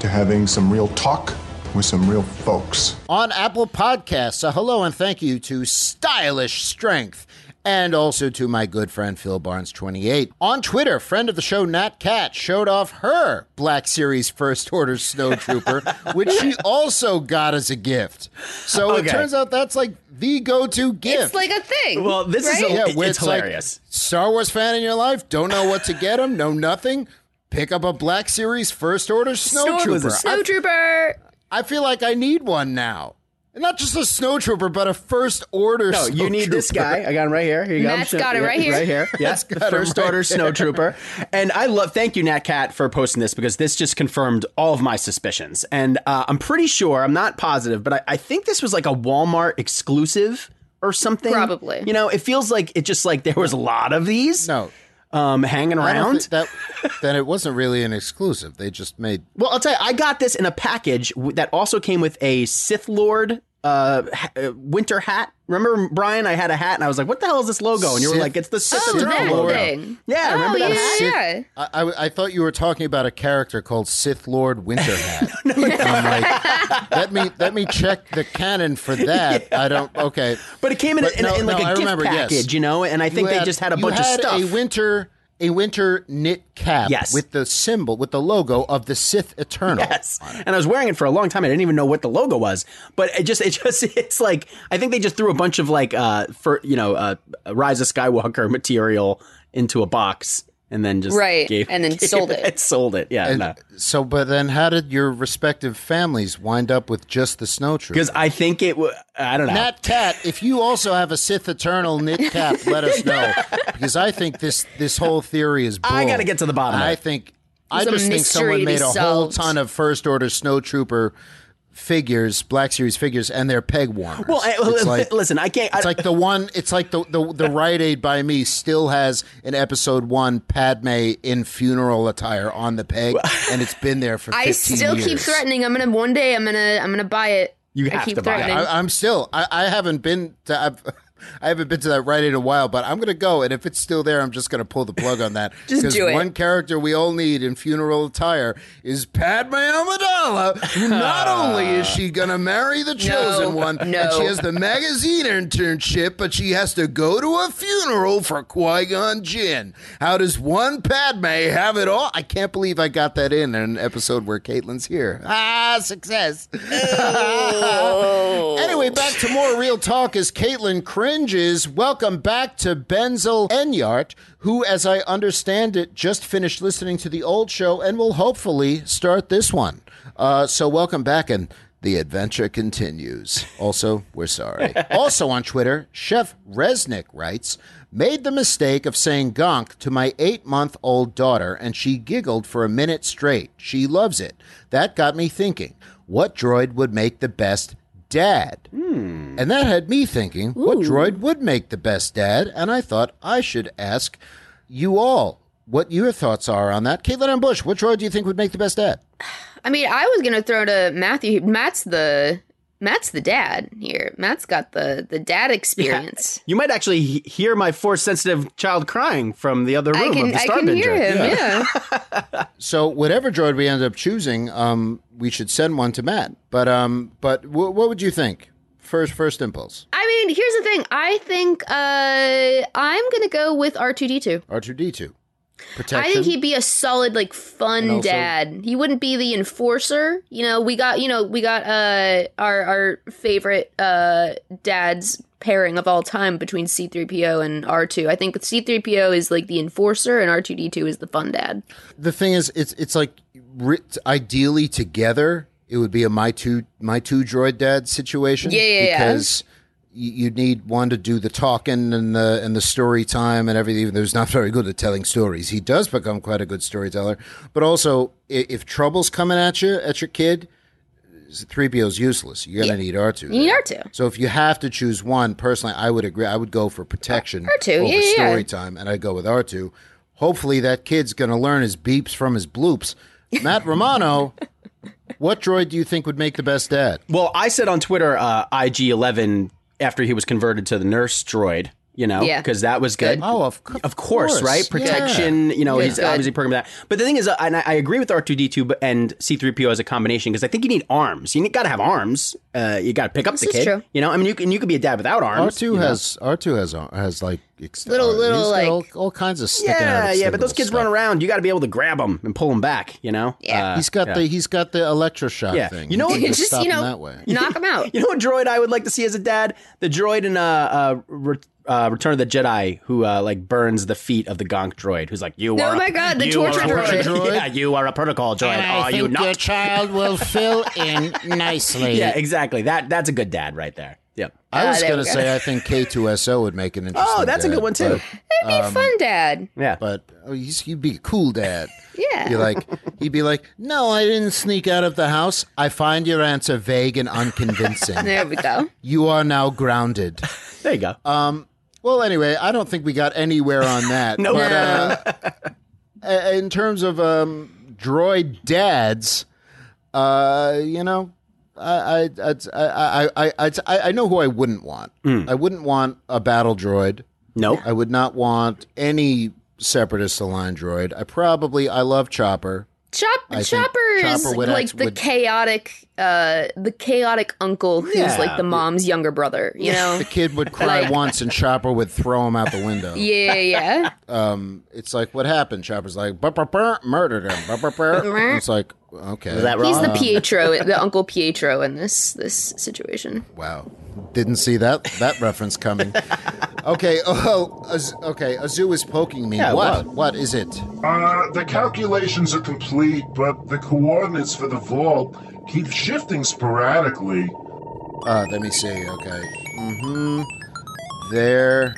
S20: to having some real talk with some real folks.
S1: on Apple Podcasts. A hello and thank you to Stylish Strength, and also to my good friend Phil Barnes28. On Twitter, friend of the show Nat Cat showed off her Black Series First Order Snowtrooper, [LAUGHS] which she also got as a gift. So it turns out that's like the go-to gift.
S2: It's like a thing.
S3: Well, this is a-
S1: yeah,
S3: it's
S1: where like,
S3: hilarious.
S1: Star Wars fan in your life, don't know what to get him, know nothing. Pick up a Black Series First Order Snowtrooper. I-
S2: Snowtrooper.
S1: I feel like I need one now. And not just a snowtrooper, but a first order.
S3: No, you need this guy. I got him right here. Here you go.
S2: Matt's got it right here.
S3: Right here. [LAUGHS] Yeah, the first
S1: right
S3: order
S1: here.
S3: snowtrooper. And I love. Thank you, Nat Cat, for posting this because this just confirmed all of my suspicions. And uh, I'm pretty sure. I'm not positive, but I, I think this was like a Walmart exclusive or something.
S2: Probably.
S3: You know, it feels like it just like there was a lot of these.
S1: No.
S3: Um, hanging around.
S1: that then it wasn't really an exclusive. They just made
S3: Well, I'll tell you, I got this in a package that also came with a Sith Lord uh, uh, winter hat. Remember, Brian? I had a hat, and I was like, "What the hell is this logo?" And you were
S1: Sith-
S3: like, "It's the Sith
S2: Oh,
S3: Eternal
S2: that
S3: logo."
S2: thing.
S3: Yeah,
S2: Oh,
S3: remember that
S2: yeah,
S3: hat?
S2: yeah.
S1: I, I, I thought you were talking about a character called Sith Lord Winter Hat. [LAUGHS] And I'm like, let me let me check the canon for [LAUGHS] that. I don't. Okay,
S3: But it came in,
S1: But
S3: in,
S1: no,
S3: in like
S1: no,
S3: a
S1: I
S3: gift
S1: remember, yes.
S3: package, you know. And I think
S1: You
S3: they just had a
S1: you
S3: bunch of stuff.
S1: A winter a winter knit cap.
S3: Yes.
S1: with the symbol with the logo of the Sith Eternal.
S3: Yes, and I was wearing it for a long time. I didn't even know what the logo was, but it just, it just, [LAUGHS] it's like I think they just threw a bunch of like, uh, for you know, uh, Rise of Skywalker [LAUGHS] material into a box, and then just
S2: Right,
S3: gave,
S2: and then
S3: gave
S2: sold it. [LAUGHS]
S3: and sold it. Yeah,
S1: And
S3: no.
S1: So, but then how did your respective families wind up with just the snowtrooper?
S3: because I think it. wa- I don't know.
S1: Nat Cat, if you also have a Sith Eternal knit cap, let us know [LAUGHS] because I think this this whole theory is. Bull.
S3: I gotta get to the bottom of
S1: I
S3: it.
S1: think I
S2: There's a
S1: just think someone made a whole ton of First Order Snowtrooper figures, Black Series figures, and they're peg warmers.
S3: Well, I,
S1: it's like
S3: listen, I can't. I,
S1: it's like the one. It's like the the the Rite Aid by me still has in episode one Padme in funeral attire on the peg, and it's been there for. [LAUGHS] 15
S2: I still keep threatening. I'm gonna one day. I'm gonna. I'm gonna buy it.
S3: You
S2: I
S3: have
S2: keep
S3: to buy it.
S2: threatening.
S1: I, I'm still. I, I haven't been. To, I've, I haven't been to that Rite Aid in a while, but I'm going to go, and if it's still there, I'm just going to pull the plug on that. [LAUGHS]
S2: Just do it.
S1: one character we all need in funeral attire is Padme Amidala. who Not only is she going to marry the chosen one, and she has the magazine internship, but she has to go to a funeral for Qui Gon Jinn. How does one Padme have it all? I can't believe I got that in an episode where Caitlin's here. Ah, success. [LAUGHS] Anyway, back to more real talk as Caitlin cringes. Welcome back to Benzel Enyart, who, as I understand it, just finished listening to the old show and will hopefully start this one. Uh, so, welcome back, and the adventure continues. Also, we're sorry. [LAUGHS] also on Twitter, Chef Resnick writes, Made the mistake of saying gonk to my eight month old daughter, and she giggled for a minute straight. She loves it. That got me thinking what droid would make the best dad? Hmm. And that had me thinking, what droid would make the best dad? And I thought I should ask you all what your thoughts are on that. Caitlin and Bush, what droid do you think would make the best dad? [SIGHS]
S2: I mean, I was gonna throw to Matthew. Matt's the Matt's the dad here. Matt's got the the dad experience.
S3: you might actually he- hear my force sensitive child crying from the other room
S2: I
S3: of
S2: can
S3: the
S2: I can hear
S3: Starbinger.
S2: him. Yeah. [LAUGHS]
S1: So whatever droid we end up choosing, um, we should send one to Matt. But um, but w- what would you think? First, first impulse.
S2: I mean, here's the thing. I think uh, I'm gonna go with R two D two.
S1: R two D two. Protection.
S2: I think he'd be a solid, like, fun
S1: also-
S2: dad. He wouldn't be the enforcer. You know, we got, you know, we got uh our our favorite uh dads pairing of all time between C3PO and R2. I think C3PO is like the enforcer and R2D2 is the fun dad.
S1: the thing is, it's it's like ideally together, it would be a my two my two droid dad situation.
S2: Yeah, yeah, yeah.
S1: because you you need one to do the talking and the and the story time and everything. Even though he's not very good at telling stories, he does become quite a good storyteller. But also, i- if trouble's coming at you at your kid, three PO is useless. You're gonna need R two.
S2: You need R2.
S1: So if you have to choose one, personally, I would agree. I would go for protection
S2: R2,
S1: over
S2: yeah, yeah,
S1: story
S2: yeah.
S1: time, and I'd go with R two. Hopefully, that kid's going to learn his beeps from his bloops. Matt [LAUGHS] Romano, what droid do you think would make the best dad?
S3: Well, I said on Twitter, uh, IG11 after he was converted to the nurse droid. You know,
S2: Yeah.
S3: because that was good.
S1: Oh, of,
S3: of course,
S1: course,
S3: right?
S1: yeah.
S3: Protection. You know,
S2: Yeah.
S3: he's
S2: Good.
S3: obviously programmed that. But the thing is, uh, and I, I agree with R two D two and C three PO as a combination because I think you need arms. You got to have arms Uh, you got to pick up
S2: This
S3: the
S2: is
S3: kid.
S2: true.
S3: You know, I mean, you can you could be a dad without arms.
S1: R
S3: arms.
S1: two
S3: you know?
S1: has R two has has like ex-
S2: Little-
S1: uh,
S2: little,
S1: he's
S2: like-
S1: all, all kinds of sticking out.
S3: Yeah,
S1: of
S3: yeah, but those
S1: little
S3: kids run around. You got to be able to grab them and pull them back. You know.
S2: Yeah.
S3: Uh,
S1: He's got
S3: yeah.
S1: the he's got the electroshock
S3: Yeah.
S1: thing.
S3: You know
S1: He
S2: Just, you know,
S1: that way.
S2: knock him out. [LAUGHS]
S3: You know what droid I would like to see as a dad? The droid in uh, uh, Re- uh Return of the Jedi who uh, like burns the feet of the Gonk droid. Who's like, you
S2: Oh
S3: are. a-
S2: my God, the
S3: you are a
S2: torture droid.
S1: droid? [LAUGHS]
S3: Yeah, you are a protocol droid.
S1: And I
S3: are you
S1: think
S3: not?
S1: your child will [LAUGHS] fill in nicely.
S3: yeah, exactly. That that's a good dad right there. Yep.
S1: I was
S2: Ah, there
S1: going to
S2: go.
S1: say I think K2SO would make an [LAUGHS] interesting.
S3: Oh, that's a good one too.
S1: but-
S2: That'd be a fun, Dad.
S3: Yeah.
S1: But oh, he's, he'd be a cool dad.
S2: Yeah.
S1: Be like, he'd be like, "No, I didn't sneak out of the house. I find your answer vague and unconvincing.
S2: There we go.
S1: you are now grounded."
S3: There you go.
S1: Um. Well, anyway, I don't think we got anywhere on [LAUGHS] that.
S3: Nope.
S1: But uh, in terms of um, droid dads, uh, you know, I I I I I I, I know who I wouldn't want. I wouldn't want a battle droid.
S3: Nope.
S1: I would not want any separatist aligned droid. I probably I love Chopper.
S2: Chop,
S1: I
S2: Chopper is
S1: Chopper would
S2: like
S1: act-
S2: the
S1: would-
S2: chaotic, uh, the chaotic uncle who's
S1: Yeah.
S2: like the mom's younger brother. You [LAUGHS] know?
S1: The kid would cry
S2: Like-
S1: once, and Chopper would throw him out the window. [LAUGHS]
S2: yeah, yeah. [LAUGHS]
S1: Um, it's like what happened. Chopper's like murdered him. It's like okay,
S3: Is that
S2: He's the Pietro, the Uncle Pietro in this this situation.
S1: Wow, didn't see that that reference coming. Okay, [LAUGHS] oh, Az- okay, Azu is poking me.
S3: Yeah,
S1: what?
S3: what?
S1: What is it?
S4: Uh, the calculations are complete, but the coordinates for the vault keep shifting sporadically.
S1: Uh, let me see. Okay. Mm-hmm. There,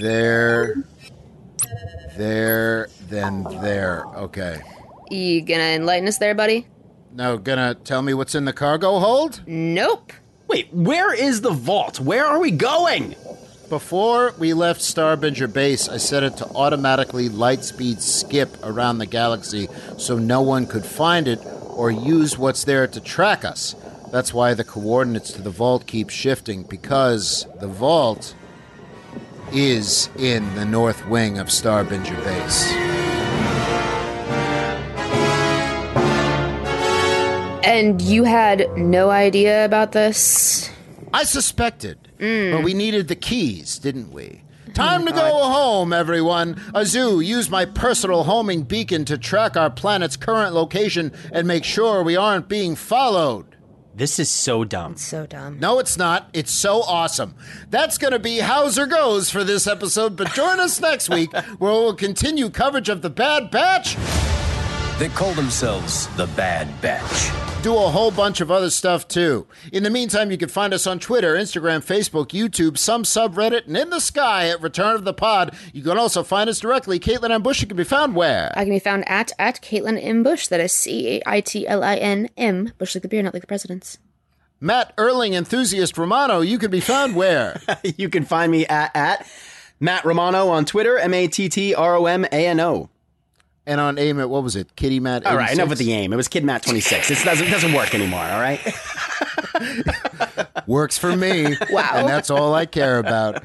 S1: there, there, then there. Okay.
S2: You gonna enlighten us there, buddy?
S1: No, gonna tell me what's in the cargo hold?
S2: Nope.
S3: Wait, where is the vault? Where are we going?
S1: Before we left Starbinger Base, I set it to automatically lightspeed skip around the galaxy so no one could find it or use what's there to track us. That's why the coordinates to the vault keep shifting, because the vault is in the north wing of Starbinger Base.
S2: And you had no idea about this?
S1: I suspected, but we needed the keys, didn't we? Time to go mm, home, everyone. Azu, use my personal homing beacon to track our planet's current location and make sure we aren't being followed.
S3: This is so dumb.
S2: So dumb.
S1: No, it's not. It's so awesome. That's going to be Hauser Goes for this episode, but join us next week where we'll continue coverage of The Bad Batch,
S5: They call themselves the Bad Batch.
S1: Do a whole bunch of other stuff too. In the meantime, you can find us on Twitter, Instagram, Facebook, YouTube, some subreddit, and in the sky at Return of the Pod. You can also find us directly. Caitlin Ambush you can be found where?
S2: I can be found at at Caitlin M. Bush. That is C A I T L I N M. Bush like the beer, not like the president's.
S1: Matt Erling, enthusiast Romano, you can be found where? [LAUGHS]
S3: you can find me at, at Matt Romano on Twitter, M A T T R O M A N O.
S1: and on AIM at, what was it? Kitty Matt
S3: All right,
S1: 86?
S3: enough with the aim. It was Kid Matt 26. It doesn't, doesn't work anymore, all right? [LAUGHS]
S1: Works for me. [LAUGHS]
S2: Wow.
S1: And that's all I care about.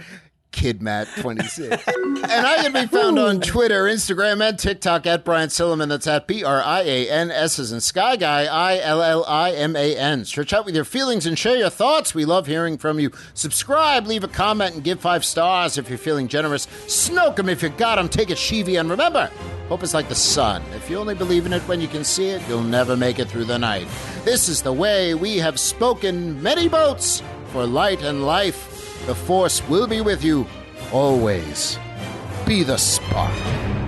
S1: Kid Matt 26. and I can be found on Twitter, Instagram, and TikTok at Brian Silliman. That's at B R I A N S as in Sky Guy, I L L I M A N. Stretch out with your feelings and share your thoughts. We love hearing from you. Subscribe, leave a comment, and give five stars if you're feeling generous. Snoke 'em if you got them. Take a Shivi. And remember, hope is like the sun. If you only believe in it when you can see it, you'll never make it through the night. This is the way we have spoken many boats for light and life. The Force will be with you always. Be the spark.